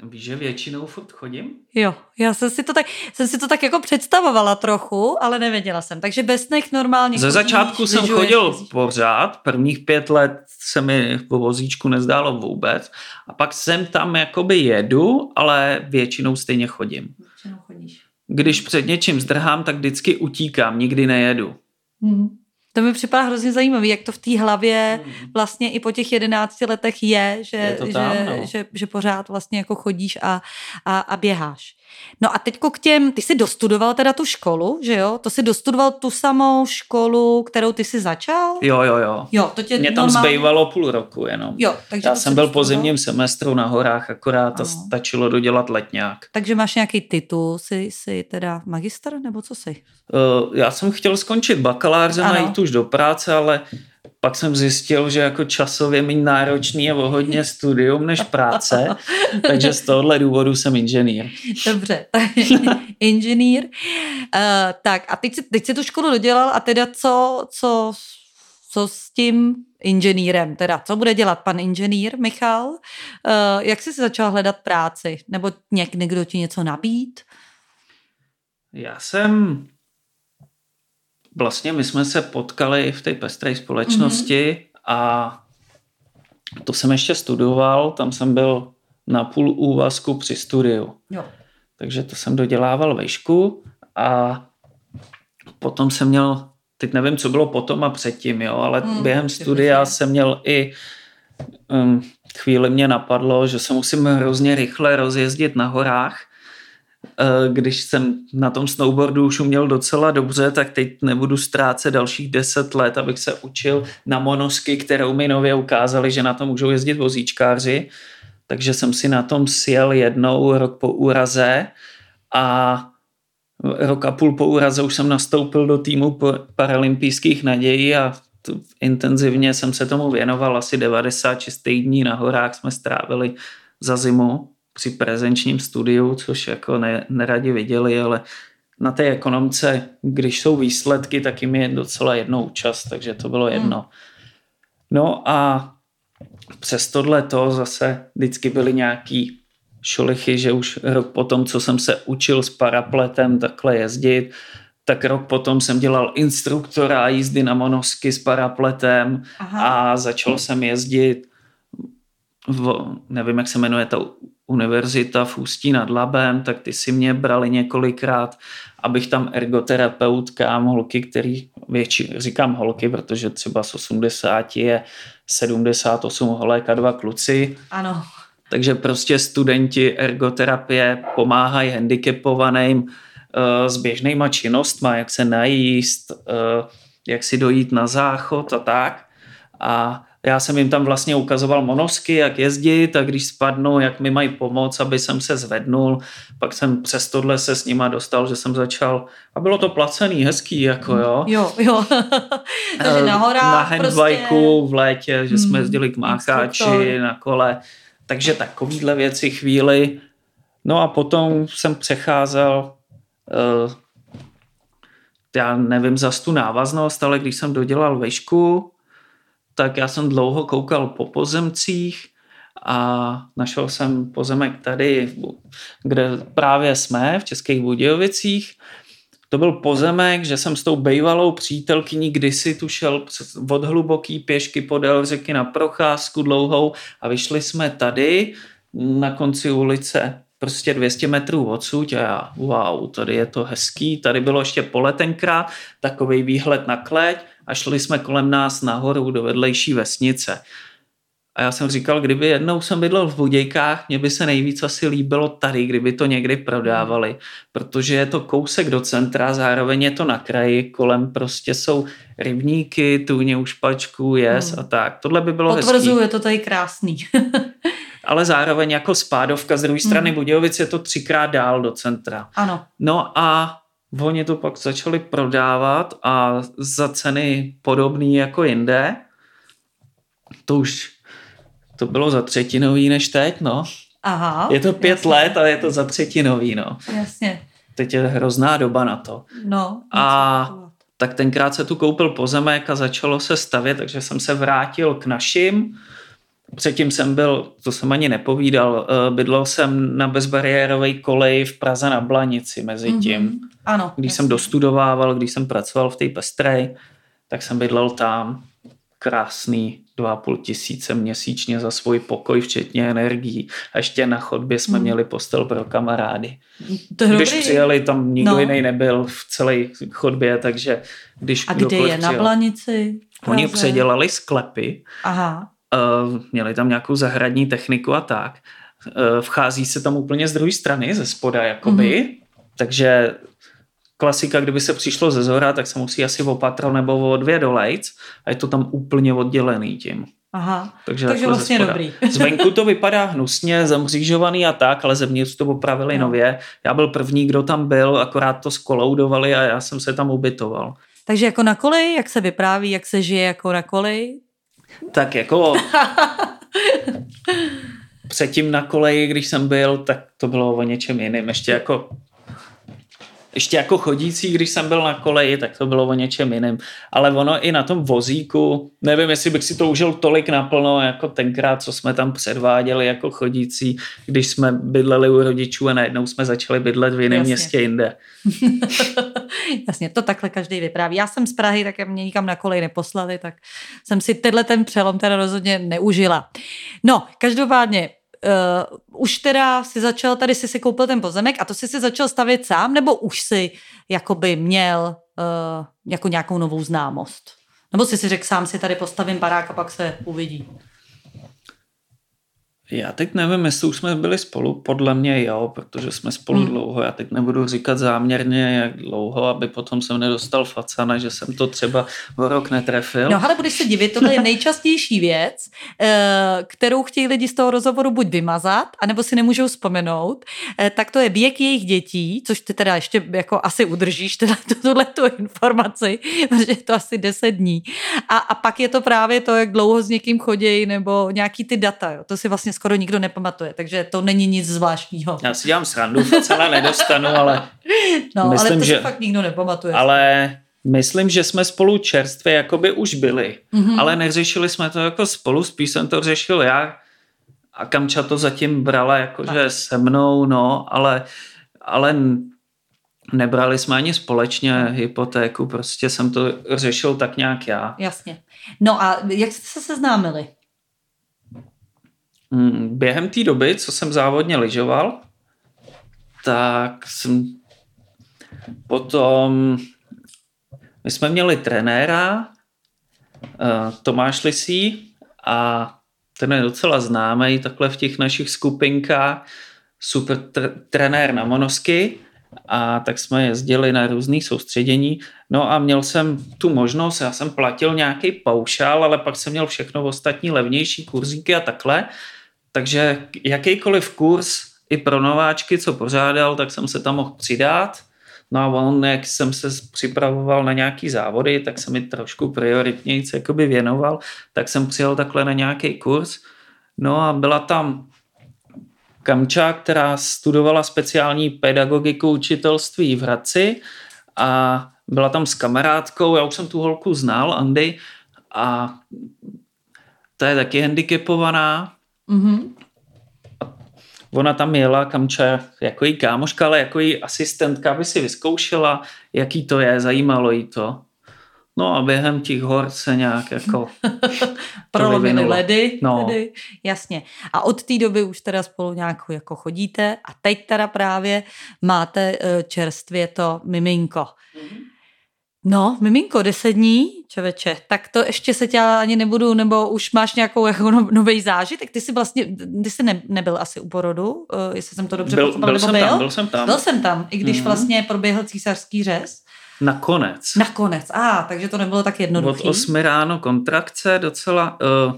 Víš, že většinou furt chodím? Jo, já jsem si to tak, jsem si to tak jako představovala trochu, ale nevěděla jsem. Takže bez nech normálně Ze chodíš, začátku jsem chodil jezdíš. pořád, prvních pět let se mi po vozíčku nezdálo vůbec a pak jsem tam jakoby jedu, ale většinou stejně chodím. Většinou chodíš. Když před něčím zdrhám, tak vždycky utíkám, nikdy nejedu. Mhm. To mi připadá hrozně zajímavé, jak to v té hlavě vlastně i po těch jedenácti letech je, že, Je tam, že, no. že, že pořád vlastně jako chodíš a, a, a běháš. No a teďko k těm, ty jsi dostudoval teda tu školu, že jo? To jsi dostudoval tu samou školu, kterou ty jsi začal? Jo, jo, jo. Jo, to tě Mě tam normálně- zbývalo půl roku jenom. Jo, takže Já to jsem byl po dostudoval. zimním semestru na horách, akorát a Ano. stačilo dodělat letňák. Takže máš nějaký titul, jsi, jsi teda magister, nebo co jsi? Uh, já jsem chtěl skončit bakaláře, Ano. najít už do práce, ale pak jsem zjistil, že jako časově méně náročný je o hodně studium než práce, takže z tohohle důvodu jsem inženýr. Dobře, inženýr. Uh, tak a teď teď jsi tu školu dodělal a teda co, co, co s tím inženýrem, teda co bude dělat pan inženýr Michal? Uh, jak jsi si začal hledat práci? Nebo něk, někdo ti něco nabít? Já jsem... Vlastně my jsme se potkali v té pestré společnosti mm-hmm. a to jsem ještě studoval, tam jsem byl na půl úvazku při studiu. Jo. Takže to jsem dodělával vejšku a potom jsem měl, teď nevím, co bylo potom a předtím, jo, ale hmm, během studia přesně. jsem měl i um, chvíli mě napadlo, že se musím hrozně rychle rozjezdit na horách. Eh, Když jsem na tom snowboardu už uměl docela dobře, tak teď nebudu ztrácet dalších deset let, abych se učil na monosky, kterou mi nově ukázali, že na tom můžou jezdit vozíčkáři. Takže jsem si na tom sjel jednou rok po úraze a rok a půl po úraze už jsem nastoupil do týmu paralympijských nadějí a intenzivně jsem se tomu věnoval. Asi 96 dní na horách jsme strávili za zimu při prezenčním studiu, což jako ne, neradi viděli, ale na té ekonomce, když jsou výsledky, tak jim je docela jednou čas, takže to bylo jedno. No a přes tohle to zase vždycky byly nějaký šolichy, že už rok potom, co jsem se učil s parapletem takhle jezdit, tak rok potom jsem dělal instruktora jízdy na monosky s parapletem a začal jsem jezdit v, nevím, jak se jmenuje ta univerzita v Ústí nad Labem, tak ty si mě brali několikrát, abych tam ergoterapeutkám, holky, který větši, říkám holky, protože třeba z 80 je 78 holek a dva kluci, Ano. takže prostě studenti ergoterapie pomáhají handicapovaným eh, s běžnýma činnostma, jak se najíst, eh, jak si dojít na záchod a tak. A já jsem jim tam vlastně ukazoval monosky, jak jezdit a když spadnu, jak mi mají pomoct, aby jsem se zvednul. Pak jsem přes tohle se s nima dostal, že jsem začal, a bylo to placený, hezký, jako jo. Jo, jo. Takže Eh, na horách Na prostě... v létě, že jsme Hmm, jezdili k mácháči instruktor. na kole. Takže takovýhle věci chvíli. No a potom jsem přecházel, uh, já nevím za tu návaznost, ale když jsem dodělal vešku, tak já jsem dlouho koukal po pozemcích a našel jsem pozemek tady, kde právě jsme, v Českých Budějovicích. To byl pozemek, že jsem s tou bejvalou přítelkyní kdysi tu šel od hluboký pěšky podél řeky na procházku dlouhou a vyšli jsme tady na konci ulice prostě 200 metrů odsud a já, wow, tady je to hezký, tady bylo ještě pole tenkrát, takový výhled na kleť a šli jsme kolem nás nahoru do vedlejší vesnice. A já jsem říkal, kdyby jednou jsem bydlel v Budějkách, mně by se nejvíc asi líbilo tady, kdyby to někdy prodávali, protože je to kousek do centra, zároveň je to na kraji, kolem prostě jsou rybníky, tůně u špačků, jes Hmm. a tak. Tohle by bylo hezký. Potvrzuju, je to tady krásný. Ale zároveň jako spádovka z druhé strany Hmm. Budějovic je to třikrát dál do centra. ano. No a oni to pak začali prodávat a za ceny podobné jako jinde. To už to bylo za třetinový než teď, no. Aha. Je to pět jasně, let a je to za třetinový, no. Jasně. Teď je hrozná doba na to. No. A-. Tak tenkrát se tu koupil pozemek a začalo se stavět, takže jsem se vrátil k našim Předtím jsem byl, to jsem ani nepovídal, eh, bydlel jsem na bezbariérové koleji v Praze na Blanici mezi Mhm. tím. Ano. Když jasně. jsem dostudovával, když jsem pracoval v té pestrej, tak jsem bydlel tam. Krásný, dva půl tisíce měsíčně za svůj pokoj, včetně energií. A ještě na chodbě jsme Mhm. měli postel pro kamarády. To je Když dobrý. přijeli, tam nikdo No. jiný nebyl v celé chodbě, takže když A kde je? Na přijel- Blanici? v Oni předělali sklepy, Aha. Uh, měli tam nějakou zahradní techniku a tak. Uh, vchází se tam úplně z druhé strany, ze spoda jakoby, mm-hmm. takže klasika, kdyby se přišlo ze zhora, tak se musí asi o patro nebo o dvě dolejc a je to tam úplně oddělený tím. Aha. Takže, Takže vlastně dobrý. Zvenku to vypadá hnusně, zamřížovaný a tak, ale zevnitř to opravili No. nově. Já byl první, kdo tam byl, akorát to skoloudovali a já jsem se tam ubytoval. Takže jako na koleji, jak se vypráví, jak se žije jako na koleji? Tak jako předtím na koleji, když jsem byl, tak to bylo o něčem jiném. Ještě jako ještě jako chodící, když jsem byl na koleji, tak to bylo o něčem jiném. Ale ono i na tom vozíku, nevím, jestli bych si to užil tolik naplno, jako tenkrát, co jsme tam předváděli jako chodící, když jsme bydleli u rodičů a najednou jsme začali bydlet v jiném Jasně. městě jinde. Jasně, to takhle každý vypráví. Já jsem z Prahy, tak mě nikam na kolej neposlali, tak jsem si tenhle ten přelom teda rozhodně neužila. No, každopádně, uh, už teda si začal, tady si si koupil ten pozemek a to si si začal stavět sám, nebo už si jakoby měl uh, jako nějakou novou známost? Nebo jsi si řekl, sám si tady postavím barák a pak se uvidí? Já teď nevím, jestli už jsme byli spolu, podle mě jo, protože jsme spolu Hmm. dlouho. Já teď nebudu říkat záměrně, jak dlouho, aby potom jsem nedostal facana, že jsem to třeba o rok netrefil. No ale budeš se divit, tohle je nejčastější věc, eh, kterou chtějí lidi z toho rozhovoru buď vymazat, anebo si nemůžou vzpomenout, Eh, tak to je věk jejich dětí, což ty teda ještě jako asi udržíš teda tuhle tu informaci, protože je to asi 10 dní. A, a pak je to právě to, jak dlouho s někým chodí, nebo nějaký ty data, jo. to si vlastně skoro nikdo nepamatuje, takže to není nic zvláštního. Já si dělám srandu, facana nedostanu, ale, No, ale myslím, to že- fakt nikdo nepamatuje. ale myslím, že jsme spolu čerstvě jakoby už byli. Mhm. Ale neřešili jsme to jako spolu, spíš jsem to řešil já a Kamča to zatím brala jakože se mnou, no, ale, ale nebrali jsme ani společně hypotéku, prostě jsem to řešil tak nějak já. Jasně. No a jak jste se seznámili? Mm, Během té doby, co jsem závodně lyžoval, tak jsem potom, my jsme měli trenéra, eh, Tomáš Lisí, a ten je docela známý takhle v těch našich skupinkách, super tr- trenér na monosky a tak jsme jezdili na různý soustředění. No a měl jsem tu možnost, já jsem platil nějaký paušál, ale pak jsem měl všechno ostatní levnější kurzíky a takhle. Takže jakýkoliv kurz i pro nováčky, co pořádal, tak jsem se tam mohl přidat. No a on, jak jsem se připravoval na nějaký závody, tak se mi trošku prioritněji jakoby věnoval, tak jsem přijel takhle na nějaký kurz. No a byla tam Kamča, která studovala speciální pedagogiku učitelství v Hradci a byla tam s kamarádkou, já už jsem tu holku znal, Andy, a ta je taky handicapovaná, Mhm. Ona tam jela, Kamča, jako její kámoška, ale jako její asistentka, aby si vyzkoušela, jaký to je, zajímalo jí to. No a během těch hor se nějak jako Prolomily ledy, No. ledy, jasně. A od té doby už teda spolu nějak jako chodíte a teď teda právě máte eh, čerstvě to miminko. No, miminko, deset dní, čověče, tak to ještě se tě ani nebudu, nebo už máš nějakou jako no, nový zážitek. Ty jsi vlastně, ty jsi ne, nebyl asi u porodu, uh, jestli jsem to dobře byl, pochopila, byl, nebo jsem byl? tam, byl jsem tam. Byl jsem tam, i když Mhm. vlastně proběhl císařský řez. Nakonec. Nakonec, a ah, takže to nebylo tak jednoduché. Od 8 ráno kontrakce docela uh,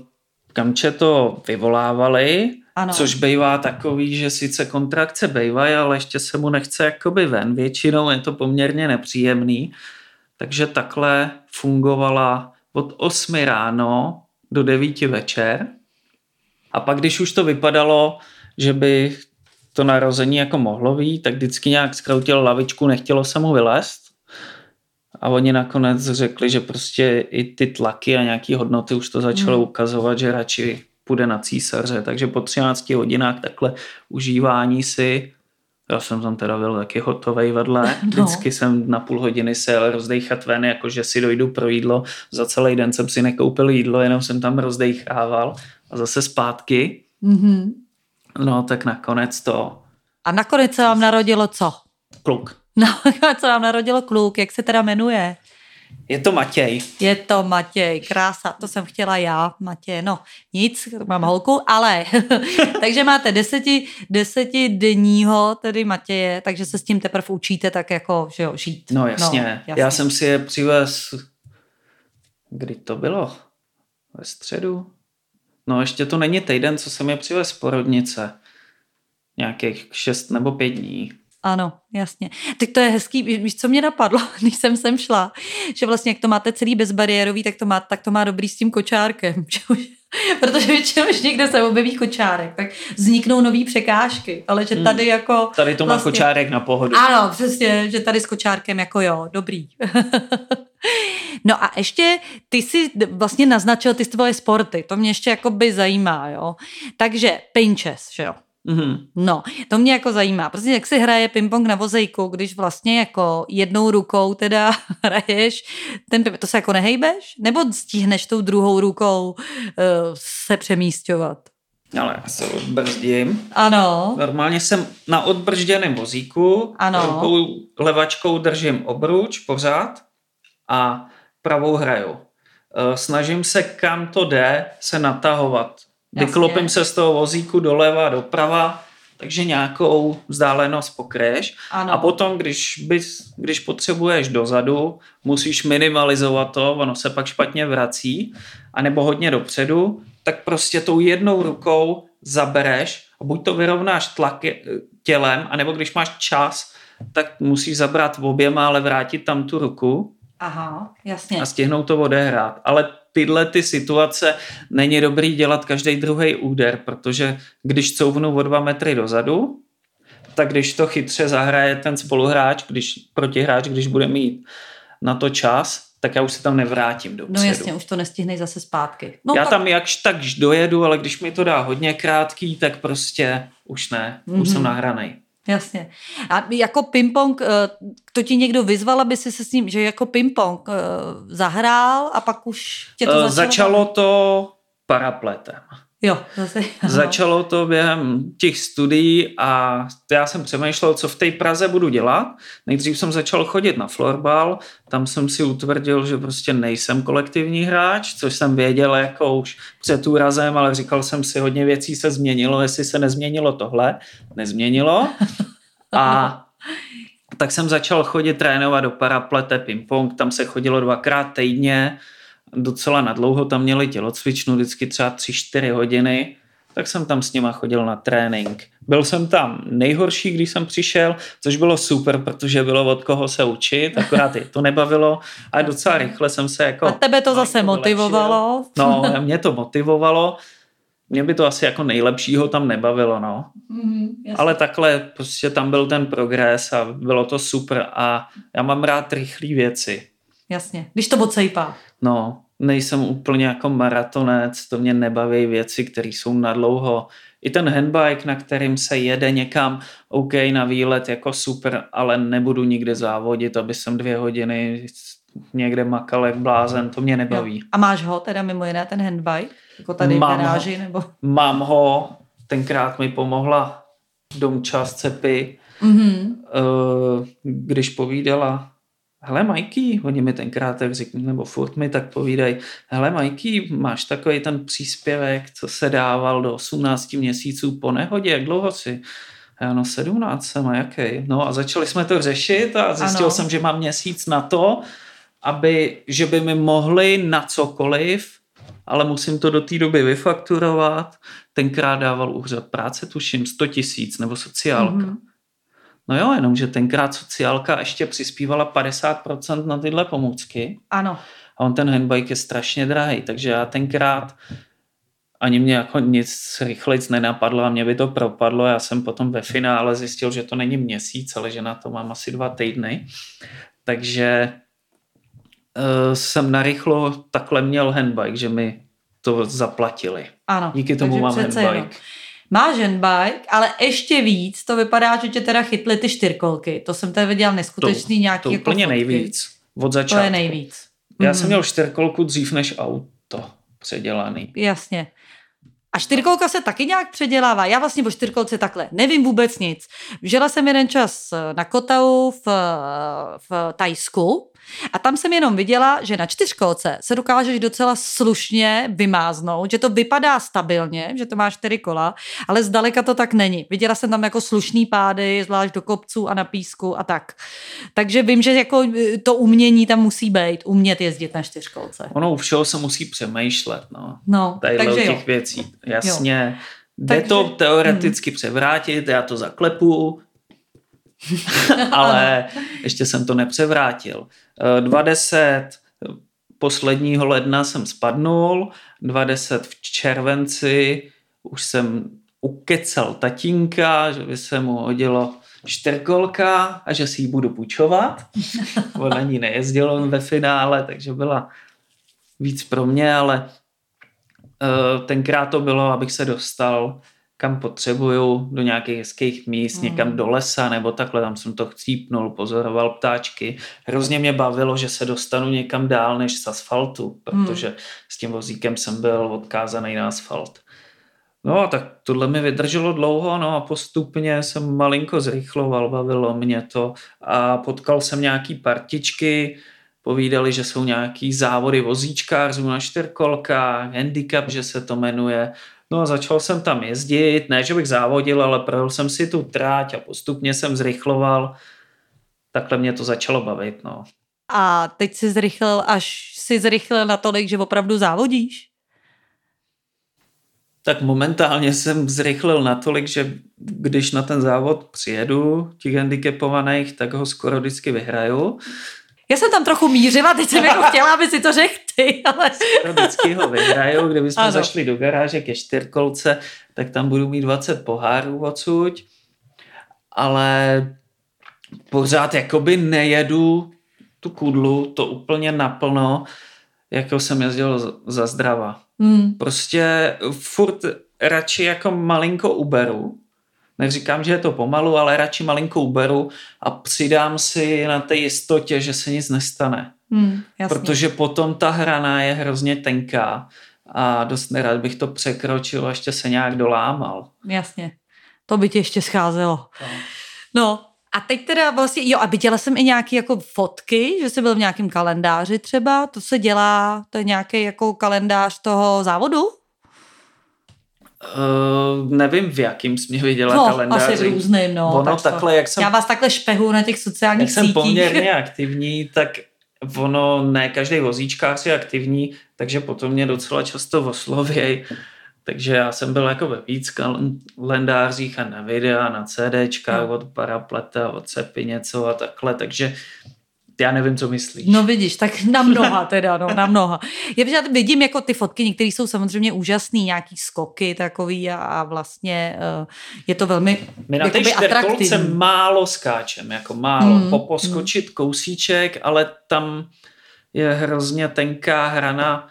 kamče to vyvolávali, Ano. což bývá takový, že sice kontrakce bývají, ale ještě se mu nechce jakoby ven. Většinou je to poměrně nepříjemný. Takže takhle fungovala od 8 ráno do 9 večer. A pak, když už to vypadalo, že by to narození jako mohlo být, tak vždycky nějak zkroutil lavičku, nechtělo se mu vylézt. A oni nakonec řekli, že prostě i ty tlaky a nějaký hodnoty už to začalo Hmm. ukazovat, že radši půjde na císaře, takže po 13 hodinách takhle užívání si já jsem tam teda byl taky hotovej vedle. No. Vždycky jsem na půl hodiny se jel rozdejchat ven, jakože si dojdu pro jídlo. Za celý den jsem si nekoupil jídlo, jenom jsem tam rozdejchával a zase zpátky. Mm-hmm. No, tak nakonec to. A nakonec se vám narodilo co? Kluk. No, co vám narodilo kluk, jak se teda jmenuje? Je to Matěj. Je to Matěj, krása, to jsem chtěla já, Matěj, no nic, mám holku, ale takže máte deseti, deseti denního tedy Matěje, takže se s tím teprve učíte tak jako, že jo, žít. No jasně, no, jasně. já jsem si je přivez, kdy to bylo? Ve středu? No ještě to není týden, co jsem je přivez z porodnice. Nějakých šest nebo pět dní. Ano, jasně. Teď to je hezký, víš, co mě napadlo, když jsem sem šla, že vlastně jak to máte celý bezbariérový, tak to má, tak to má dobrý s tím kočárkem. Protože většinou, když někde se objeví kočárek, tak vzniknou nové překážky, ale že tady hmm. jako... Tady to má vlastně, kočárek na pohodu. Ano, přesně, že tady s kočárkem jako jo, dobrý. no a ještě ty si vlastně naznačil ty tvoje sporty, to mě ještě jako by zajímá, jo. Takže pinches, že jo Mm-hmm. No, to mě jako zajímá. Prostě jak se hraje ping-pong na vozejku, když vlastně jako jednou rukou teda hraješ, ten, to se jako nehejbeš? Nebo stihneš tou druhou rukou uh, se přemístěvat? Ale já se odbrzdím. Ano. Normálně jsem na odbržděném vozíku. Ano. Rukou levačkou držím obruč pořád a pravou hraju. Eh, snažím se, kam to jde, se natahovat Vyklopím se z toho vozíku doleva, doprava, takže nějakou vzdálenost pokryješ. Ano. A potom, když, bys, když potřebuješ dozadu, musíš minimalizovat to, ono se pak špatně vrací, anebo hodně dopředu, tak prostě tou jednou rukou zabereš a buď to vyrovnáš tlak tělem, anebo když máš čas, tak musíš zabrat v oběma, ale vrátit tam tu ruku. Aha, jasně. A stihnout to odehrát. Ale tyhle ty situace není dobrý dělat každý druhý úder, protože když couvnu o dva metry dozadu, tak když to chytře zahraje ten spoluhráč, když protihráč, když bude mít na to čas, tak já už se tam nevrátím do No jasně, už to nestihneš zase zpátky. No, já tak... tam jakž takž dojedu, ale když mi to dá hodně krátký, tak prostě už ne, mm-hmm. už jsem mhm. nahranej. Jasně. A jako ping-pong, eh, to ti někdo vyzval, aby si se s ním, že jako ping-pong eh, zahrál a pak už tě to eh, začalo? Začalo to parapletem. Jo, zase. Začalo to během těch studií a já jsem přemýšlel, co v té Praze budu dělat. Nejdřív jsem začal chodit na florbal, tam jsem si utvrdil, že prostě nejsem kolektivní hráč, což jsem věděl jako už před úrazem, ale říkal jsem si, hodně věcí se změnilo, jestli se nezměnilo tohle. Nezměnilo. A tak jsem začal chodit trénovat do paraplete ping-pong, tam se chodilo dvakrát týdně, docela nadlouho tam měli tělocvičnu, vždycky třeba 3-4 hodiny, tak jsem tam s nima chodil na trénink. Byl jsem tam nejhorší, když jsem přišel, což bylo super, protože bylo od koho se učit, akorát je to nebavilo a docela rychle jsem se jako... A tebe to zase motivovalo? No, mě to motivovalo. Mě by to asi jako nejlepšího tam nebavilo, no. Mm, Ale takhle prostě tam byl ten progres a bylo to super a já mám rád rychlé věci. Jasně, když to odsejpá. No, nejsem úplně jako maratonec, to mě nebaví věci, které jsou na dlouho. I ten handbike, na kterým se jede někam, OK, na výlet jako super, ale nebudu nikdy závodit, aby jsem dvě hodiny někde makal jak blázen, to mě nebaví. Jo. A máš ho teda mimo jiné ten handbike? Jako tady mám v garáži? Nebo? Mám ho, tenkrát mi pomohla domča z Cepy, mm-hmm. když povídala hele Majky, oni mi tenkrát tak řekli, nebo furt mi tak povídají, hele Majky, máš takový ten příspěvek, co se dával do 18 měsíců po nehodě, jak dlouho si? Já no 17 jsem a jaký? No a začali jsme to řešit a zjistil ano. jsem, že mám měsíc na to, aby, že by mi mohli na cokoliv, ale musím to do té doby vyfakturovat. Tenkrát dával úřad práce, tuším 100 tisíc nebo sociálka. Mm-hmm. No jo, jenomže tenkrát sociálka ještě přispívala 50% na tyhle pomůcky. Ano. A on ten handbike je strašně drahý, takže já tenkrát ani mě jako nic rychlejc nenapadlo a mě by to propadlo. Já jsem potom ve finále zjistil, že to není měsíc, ale že na to mám asi dva týdny. Takže uh, jsem narychlo takhle měl handbike, že mi to zaplatili. Ano. Díky tomu mám přece jenom. Máš handbike, ale ještě víc to vypadá, že tě teda chytly ty čtyřkolky. To jsem tady viděl neskutečný nějaký To jako úplně fotky. nejvíc. Od To začátku. je nejvíc. Já Mhm. jsem měl čtyřkolku dřív než auto předělaný. Jasně. A čtyřkolka se taky nějak předělává. Já vlastně o čtyřkolce takhle nevím vůbec nic. Žila jsem jeden čas na Kotau v, v Tajsku a tam jsem jenom viděla, že na čtyřkolce se dokážeš docela slušně vymáznout, že to vypadá stabilně, že to má čtyři kola, ale zdaleka to tak není. Viděla jsem tam jako slušný pády, zvlášť do kopců a na písku a tak. Takže vím, že jako to umění tam musí být, umět jezdit na čtyřkolce. Ono u všeho se musí přemýšlet, no. No, Tadyhle takže u jo. těch věcí. Jasně. Jde Takže- to teoreticky převrátit, já to zaklepu, ale ještě jsem to nepřevrátil. Eh, 20 posledního ledna jsem spadnul, 20 v červenci už jsem ukecal tatínka, že by se mu hodilo čtyřkolka a že si ji budu půjčovat. On na ní nejezdil on ve finále, takže byla víc pro mě, ale eh, tenkrát to bylo, abych se dostal kam potřebuju, do nějakých hezkých míst, Mm. někam do lesa nebo takhle, tam jsem to chcípnul, pozoroval ptáčky. Hrozně mě bavilo, že se dostanu někam dál než z asfaltu, protože s tím vozíkem jsem byl odkázaný na asfalt. No a tak tohle mi vydrželo dlouho, no a postupně jsem malinko zrychloval, bavilo mě to a potkal jsem nějaký partičky, povídali, že jsou nějaký závody vozíčkářů na čtyřkolkách, handicap, že se to jmenuje. No a začal jsem tam jezdit, ne, že bych závodil, ale projel jsem si tu tráť a postupně jsem zrychloval. Takhle mě to začalo bavit, no. A teď si zrychlil, až si zrychlil natolik, že opravdu závodíš? Tak momentálně jsem zrychlil natolik, že když na ten závod přijedu těch handicapovaných, tak ho skoro vždycky vyhraju. Já jsem tam trochu mířila, teď jsem jako chtěla, aby si to řekl ty, ale... Vždycky ho vyhraju. Kdybychom Ano. zašli do garáže ke čtyřkolce, tak tam budu mít 20 pohárů odsuť. Ale pořád jakoby nejedu tu kudlu, to úplně naplno, jako jsem jezdil za zdrava. Hmm. Prostě furt radši jako malinko uberu. Neříkám, že je to pomalu, ale radši malinko uberu a přidám si na té jistotě, že se nic nestane. Hmm, jasně. Protože potom ta hrana je hrozně tenká a dost nerad bych to překročil a ještě se nějak dolámal. Jasně. To by ti ještě scházelo. No, a teď teda vlastně, jo, a viděla jsem i nějaké jako fotky, že jsi byl v nějakém kalendáři třeba, to se dělá, to je nějaký jako kalendář toho závodu? Uh, nevím, v jakým jsi mě viděla no, kalendáři. asi různým, no. ono tak to- takhle, jak jsem Já vás takhle špehu na těch sociálních Jak jsem sítích. poměrně aktivní, tak ono, ne každý vozíčkář je aktivní, takže potom mě docela často oslověj. Takže já jsem byl jako ve víc kalendářích a na videa, na CDčkách No. od Parapleta, od Cepy něco a takhle, takže já nevím, co myslíš. No vidíš, tak na mnoha teda, no, na mnoha. Já vidím jako ty fotky, některé jsou samozřejmě úžasný, nějaký skoky takový a, a vlastně uh, je to velmi My na té čtyřkolce málo skáčem, jako málo. Mm, Mm, Poskočit kousíček, ale tam je hrozně tenká hrana.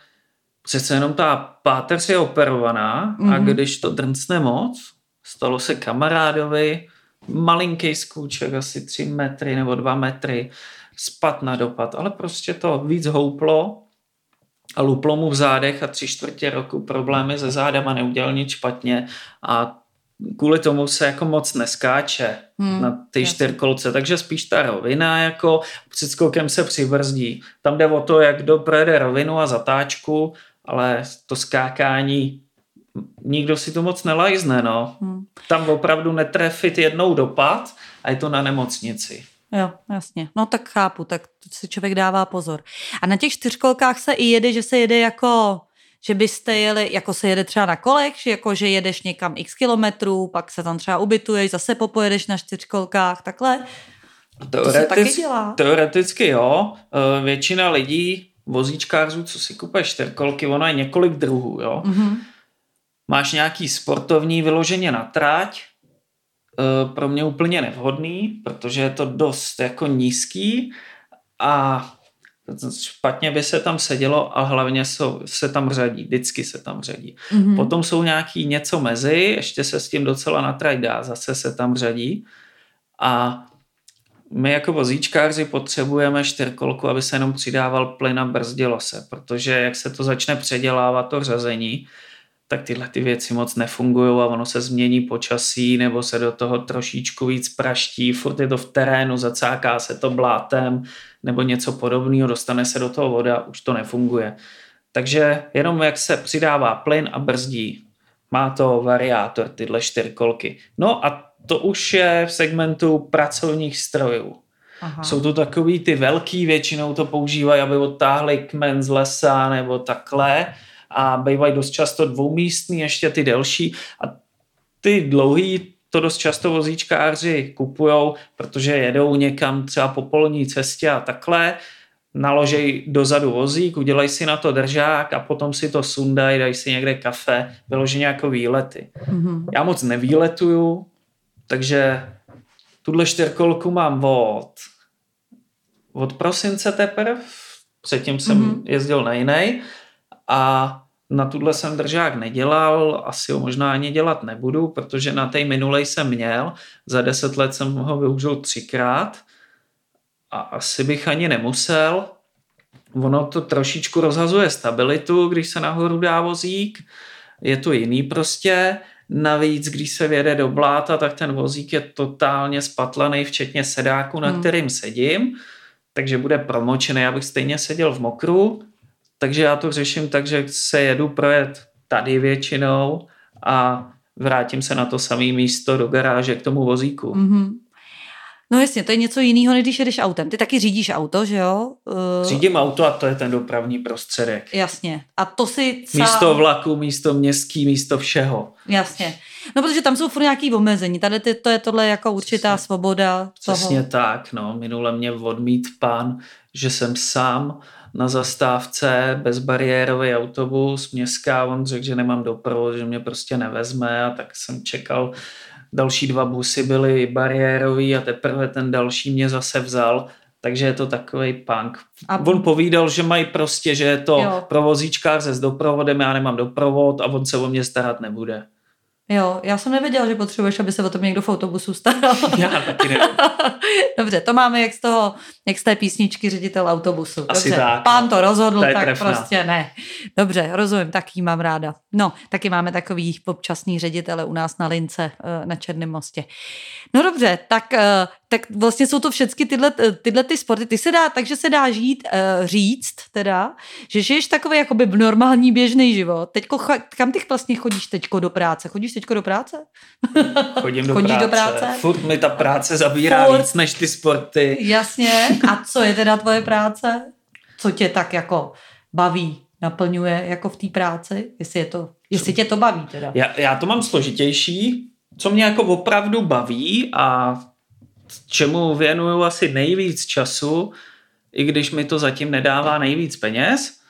Přece jenom ta páteř je operovaná mm. a Mhm. když to drncne moc, stalo se kamarádovi, malinký skůček, asi 3 metry nebo 2 metry, spad na dopad, ale prostě to víc houplo a luplo mu v zádech a tři čtvrtě roku problémy se zádama neudělal nic špatně a kvůli tomu se jako moc neskáče Hmm, na ty jasně. čtyřkolce, takže spíš ta rovina jako před skokem se přibrzdí. Tam jde o to, jak kdo projede rovinu a zatáčku, ale to skákání nikdo si to moc nelajzne, no. Hmm. Tam opravdu netrefit jednou dopad a je to na nemocnici. Jo, jasně. No tak chápu, tak si člověk dává pozor. A na těch čtyřkolkách se i jede, že se jede jako, že byste jeli, jako se jede třeba na kolech, že jako, že jedeš někam x kilometrů, pak se tam třeba ubytuješ, zase popojedeš na čtyřkolkách, takhle. To se taky dělá. Teoreticky jo. Eh, Většina lidí, vozíčkářů, co si kupuje čtyřkolky, ono je několik druhů, jo. Mhm. Máš nějaký sportovní vyloženě na tráť, eh, pro mě úplně nevhodný, protože je to dost jako nízký a špatně by se tam sedělo a hlavně jsou, se tam řadí, vždycky se tam řadí. Mhm. Mm-hmm. Potom jsou nějaký něco mezi, ještě se s tím docela natrať dá, zase se tam řadí a my jako vozíčkáři potřebujeme čtyřkolku, aby se jenom přidával plyn a brzdilo se, protože jak se to začne předělávat to řazení, tak tyhle ty věci moc nefungují a ono se změní počasí nebo se do toho trošičku víc praští, furt je to v terénu, zacáká se to blátem nebo něco podobného, dostane se do toho voda, už to nefunguje. Takže jenom jak se přidává plyn a brzdí, má to variátor, tyhle čtyřkolky. No a to už je v segmentu pracovních strojů. Aha. Jsou to takový ty velký, většinou to používají, aby odtáhli kmen z lesa nebo takhle a bývají dost často dvoumístní, ještě ty delší a ty dlouhý to dost často vozíčkáři kupujou, protože jedou někam třeba po polní cestě a takhle, naložej dozadu vozík, udělají si na to držák a potom si to sundají, dají si někde kafe, vyloženě jako výlety. Mm-hmm. Já moc nevýletuju, takže tuhle čtyřkolku mám od, od prosince teprve, předtím jsem mm-hmm. jezdil na jiný a na tuhle jsem držák nedělal, asi ho možná ani dělat nebudu, protože na té minulej jsem měl, za deset let jsem ho využil třikrát a asi bych ani nemusel. Ono to trošičku rozhazuje stabilitu, když se nahoru dá vozík, je to jiný prostě, Navíc, když se vjede do bláta, tak ten vozík je totálně spatlaný, včetně sedáku, na hmm. kterým sedím, takže bude promočený, abych stejně seděl v mokru, takže já to řeším tak, že se jedu projet tady většinou a vrátím se na to samé místo do garáže k tomu vozíku. Mm-hmm. No jasně, to je něco jiného, než když jedeš autem. Ty taky řídíš auto, že jo? Uh... Řídím auto a to je ten dopravní prostředek. Jasně. A to si sám... Místo vlaku, místo městský, místo všeho. Jasně. No, protože tam jsou furt nějaký omezení. Tady ty, to je tohle jako určitá Přesně. svoboda. Přesně toho. tak, no. Minule mě odmít pán, že jsem sám na zastávce bezbariérový autobus městská, on řekl, že nemám doprovod, že mě prostě nevezme a tak jsem čekal další dva busy byly bariérový a teprve ten další mě zase vzal, takže je to takový punk. A... On povídal, že mají prostě, že je to jo. provozíčkář se s doprovodem, já nemám doprovod a on se o mě starat nebude. Jo, já jsem nevěděla, že potřebuješ, aby se o tom někdo v autobusu staral. Já taky ne. Dobře, to máme jak z toho, jak z té písničky ředitel autobusu. Dobře, Asi tak. Pán no. to rozhodl, to tak trefná. prostě ne. Dobře, rozumím, taky mám ráda. No, taky máme takový občasný ředitele u nás na Lince eh, na Černém mostě. No dobře, tak, eh, tak vlastně jsou to všechny tyhle, tyhle ty sporty. Ty se dá, takže se dá žít, uh, říct teda, že žiješ takový jakoby normální běžný život. Teďko, kam ty vlastně chodíš teďko do práce? Chodíš teďko do práce? Chodím do, Chodíš práce. do práce. Furt mi ta práce zabírá Furt. víc než ty sporty. Jasně. A co je teda tvoje práce? Co tě tak jako baví, naplňuje jako v té práci? Jestli, je to, jestli tě to baví teda. Já, já to mám složitější, co mě jako opravdu baví a čemu věnuju asi nejvíc času, i když mi to zatím nedává nejvíc peněz,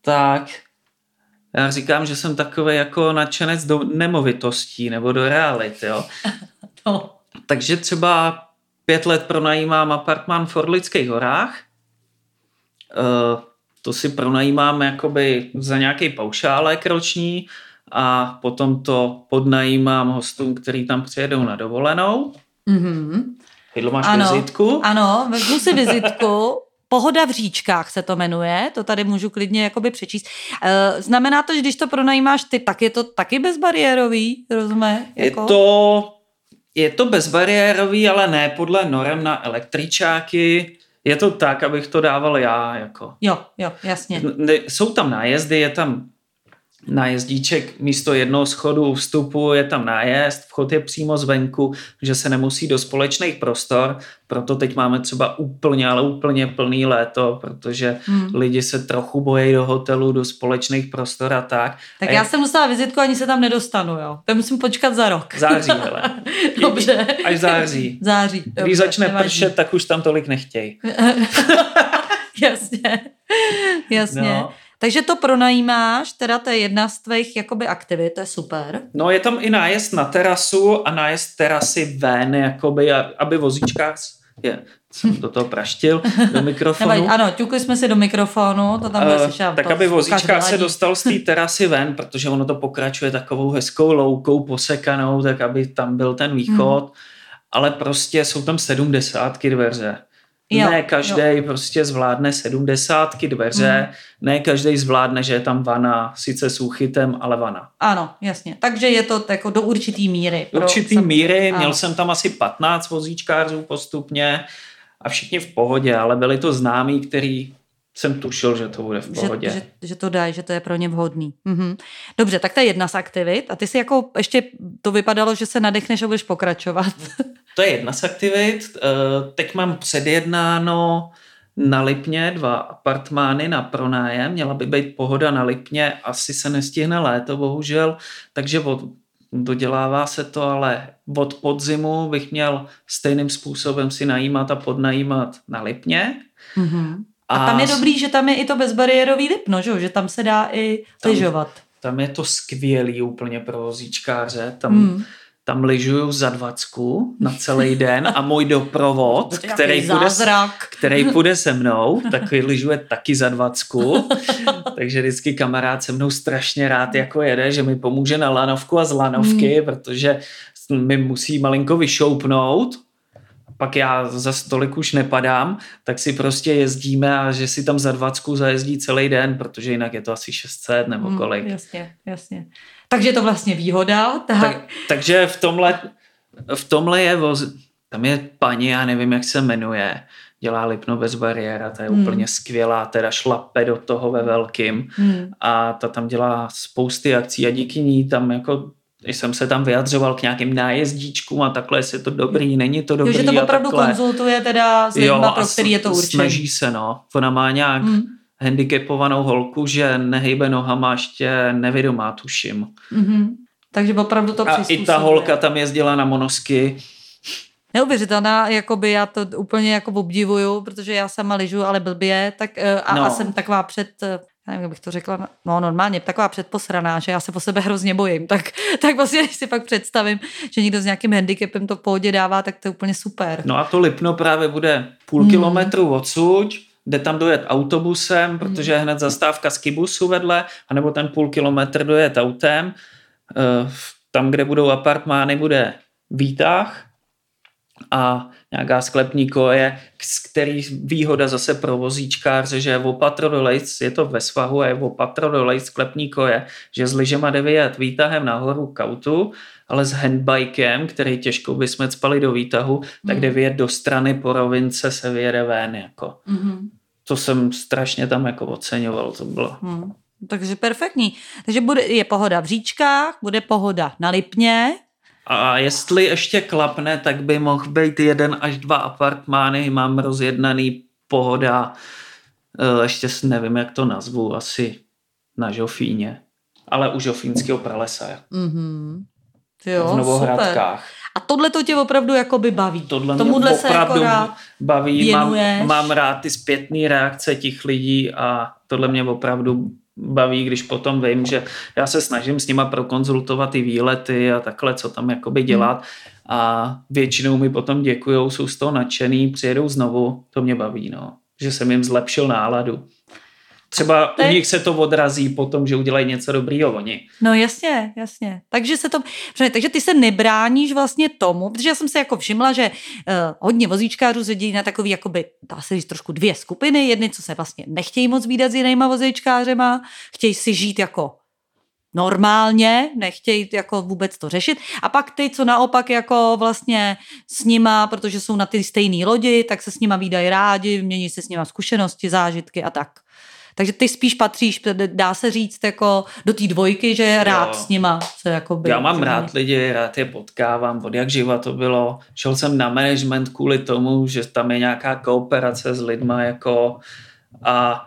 tak já říkám, že jsem takový jako nadšenec do nemovitostí nebo do reality, jo. no. Takže třeba pět let pronajímám apartmán v Orlických horách. Uh, to si pronajímám jakoby za nějaký paušálek roční a potom to podnajímám hostům, který tam přijedou na dovolenou. Mm-hmm. Hydlo, máš ano, vizitku? Ano, vezmu si vizitku. Pohoda v říčkách se to jmenuje, to tady můžu klidně jakoby přečíst. E, znamená to, že když to pronajímáš ty, tak je to taky bezbariérový, rozumím? Jako? Je to, je to bezbariérový, ale ne podle norem na električáky. Je to tak, abych to dával já. Jako. Jo, jo, jasně. Jsou tam nájezdy, je tam nájezdíček místo jednoho schodu vstupu je tam nájezd, vchod je přímo zvenku, že se nemusí do společných prostor, proto teď máme třeba úplně, ale úplně plný léto, protože hmm. lidi se trochu bojí do hotelu, do společných prostor a tak. Tak a já je... jsem dostala vizitku, ani se tam nedostanu, jo. To musím počkat za rok. Září, ale. Dobře. Až září. Září. Dobře, Když začne nevadí. pršet, tak už tam tolik nechtějí. jasně. Jasně. No. Takže to pronajímáš, teda to je jedna z tvých jakoby aktivit, to je super. No je tam i nájezd na terasu a nájezd terasy ven, jakoby, aby vozíčkář Je, jsem do toho praštil, do mikrofonu. Nevadí, ano, ťukli jsme si do mikrofonu, to tam bude slyšet. tak aby ukáže se dostal z té terasy ven, protože ono to pokračuje takovou hezkou loukou posekanou, tak aby tam byl ten východ. Hmm. Ale prostě jsou tam sedmdesátky dveře. Jo, ne každý prostě zvládne sedmdesátky dveře, Hmm. ne každý zvládne, že je tam vana, sice s úchytem, ale vana. Ano, jasně. Takže je to jako do určitý míry. Do určitý sam- míry, ano. měl jsem tam asi 15 vozíčkářů postupně a všichni v pohodě, ale byli to známí, který jsem tušil, že to bude v pohodě. Že, že, že to dají, že to je pro ně vhodný. Mhm. Dobře, tak to je jedna z aktivit. A ty si jako ještě to vypadalo, že se nadechneš a budeš pokračovat. To je jedna z aktivit. Eh, Teď mám předjednáno na Lipně dva apartmány na pronájem. Měla by být pohoda na Lipně, asi se nestihne léto, bohužel, takže od, dodělává se to, ale od podzimu bych měl stejným způsobem si najímat a podnajímat na Lipně. Mhm. A tam je dobrý, že tam je i to bezbariérový lipno, že, že tam se dá i Tam- lyžovat. Tam je to skvělý úplně pro vozíčkáře. Tam, Hmm. Tam lyžuju za dvacku na celý den a můj doprovod, který zázrak. který půjde se mnou, tak lyžuje taky za dvacku. Takže vždycky kamarád se mnou strašně rád jako jede, že mi pomůže na lanovku a z lanovky, Hmm. protože mi musí malinko vyšoupnout. Pak já za stolik už nepadám, tak si prostě jezdíme a že si tam za dvacku zajezdí celý den, protože jinak je to asi 600 nebo Hmm, kolik. jasně, jasně. Takže je to vlastně výhoda. Tak, Tak, takže v tomhle, v tomhle je voz, tam je paní, já nevím, jak se jmenuje, dělá Lipno bez bariéra, ta je Hmm. úplně skvělá, teda šlape do toho ve velkým hmm. a ta tam dělá spousty akcí a díky ní tam jako jsem se tam vyjadřoval k nějakým nájezdíčkům a takhle, jestli je to dobrý, není to dobrý Jo, že to opravdu konzultuje teda s lidma, pro který je to určený. Snaží se, no. Ona má nějak Hmm. Handicapovanou holku, že nehejbe nohama, ještě nevědomá, tuším. Mhm. Takže opravdu to A i ta holka tam jezdila na monosky, Neuvěřitelná, jakoby já to úplně jako obdivuju, protože já sama lyžu, ale blbě, tak eh, a, No. a jsem taková před, eh, já nevím, jak bych to řekla, no normálně, taková předposraná, že já se po sebe hrozně bojím, tak, tak vlastně, když si pak představím, že někdo s nějakým handicapem to v pohodě dává, tak to je úplně super. No a to Lipno právě bude půl Hmm. kilometru odsud, jde tam dojet autobusem, protože je hned zastávka z Kibusu vedle, anebo ten půl kilometr dojet autem. Eh, Tam, kde budou apartmány, bude výtah a nějaká sklepní koje, z který výhoda zase pro vozíčkáře, že je opatro dolejc, je to ve svahu a je opatro dolejc sklepní koje, že s lyžema jde vyjet výtahem nahoru kautu, ale s handbikem, který těžko bychom spali do výtahu, tak Hmm. jde vyjet do strany po rovince se vyjede ven. Jako. Mhm. To jsem strašně tam jako oceňoval, to bylo. Hmm. Takže perfektní. Takže bude, je pohoda v říčkách, bude pohoda na Lipně, A jestli ještě klapne, tak by mohl být jeden až dva apartmány, mám rozjednaný pohoda, eh, ještě nevím, jak to nazvu, asi na Žofíně, ale u Žofínského pralesa, Mhm. Jo, v super. Novohradkách. A tohle to tě opravdu jakoby baví. Tohle Tomuhle mě se opravdu jako rád baví, mám, mám rád ty zpětné reakce těch lidí a tohle mě opravdu baví, když potom vím, že já se snažím s nima prokonzultovat ty výlety a takhle, co tam jakoby dělat a většinou mi potom děkujou, jsou z toho nadšený, přijedou znovu, to mě baví, no. Že jsem jim zlepšil náladu. Třeba Teď- u nich se to odrazí potom, že udělají něco dobrýho oni. No jasně, jasně. Takže se to, takže ty se nebráníš vlastně tomu, protože já jsem se jako všimla, že uh, hodně vozíčkářů se dělí na takový, jakoby, dá se říct trošku dvě skupiny. Jedny, co se vlastně nechtějí moc výdat s jinýma vozíčkářema, chtějí si žít jako normálně, nechtějí jako vůbec to řešit. A pak ty, co naopak jako vlastně s nima, protože jsou na ty stejné lodi, tak se s nima výdají rádi, mění se s nima zkušenosti, zážitky a tak. Takže ty spíš patříš, dá se říct, jako do té dvojky, že rád Jo. s nima se jako by, Já mám rád lidi, rád je potkávám, od jak živa to bylo. Šel jsem na management kvůli tomu, že tam je nějaká kooperace s lidma jako a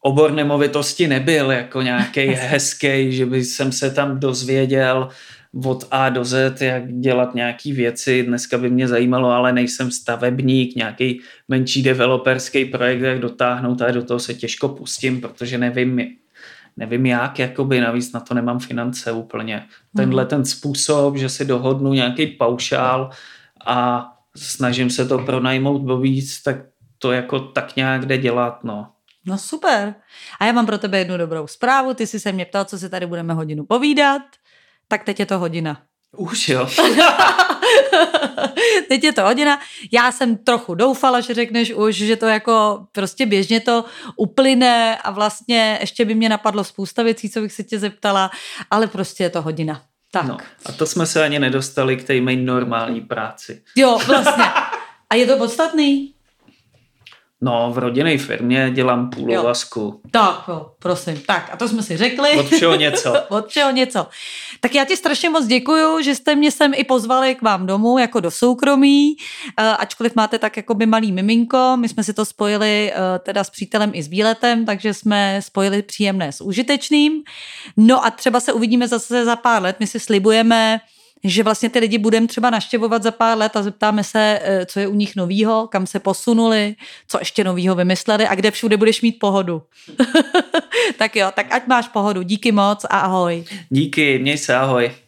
obor nemovitosti nebyl jako nějaký hezký, že by jsem se tam dozvěděl od A do Z, jak dělat nějaký věci. Dneska by mě zajímalo, ale nejsem stavebník, nějaký menší developerský projekt, jak dotáhnout a do toho se těžko pustím, protože nevím, nevím jak, jakoby navíc na to nemám finance úplně. Tenhle ten způsob, že si dohodnu nějaký paušál a snažím se to pronajmout o víc, tak to jako tak nějak jde dělat, no. No super. A já mám pro tebe jednu dobrou zprávu. Ty jsi se mě ptal, co si tady budeme hodinu povídat. Tak teď je to hodina. Už jo. teď je to hodina. Já jsem trochu doufala, že řekneš už, že to jako prostě běžně to uplyne a vlastně ještě by mě napadlo spousta věcí, co bych se tě zeptala, ale prostě je to hodina. Tak. No, a to jsme se ani nedostali k té mé normální práci. Jo, vlastně. A je to podstatný? No, v rodinné firmě dělám půlovazku. Tak jo, prosím. Tak a to jsme si řekli. Od všeho něco. Od všeho něco. Tak já ti strašně moc děkuju, že jste mě sem i pozvali k vám domů, jako do soukromí, uh, ačkoliv máte tak jako by malý miminko. My jsme si to spojili uh, teda s přítelem i s výletem, takže jsme spojili příjemné s užitečným. No a třeba se uvidíme zase za pár let. My si slibujeme, že vlastně ty lidi budeme třeba naštěvovat za pár let a zeptáme se, eh, co je u nich novýho, kam se posunuli, co ještě novýho vymysleli a kde všude budeš mít pohodu. tak jo, tak ať máš pohodu. Díky moc a ahoj. Díky, měj se, ahoj.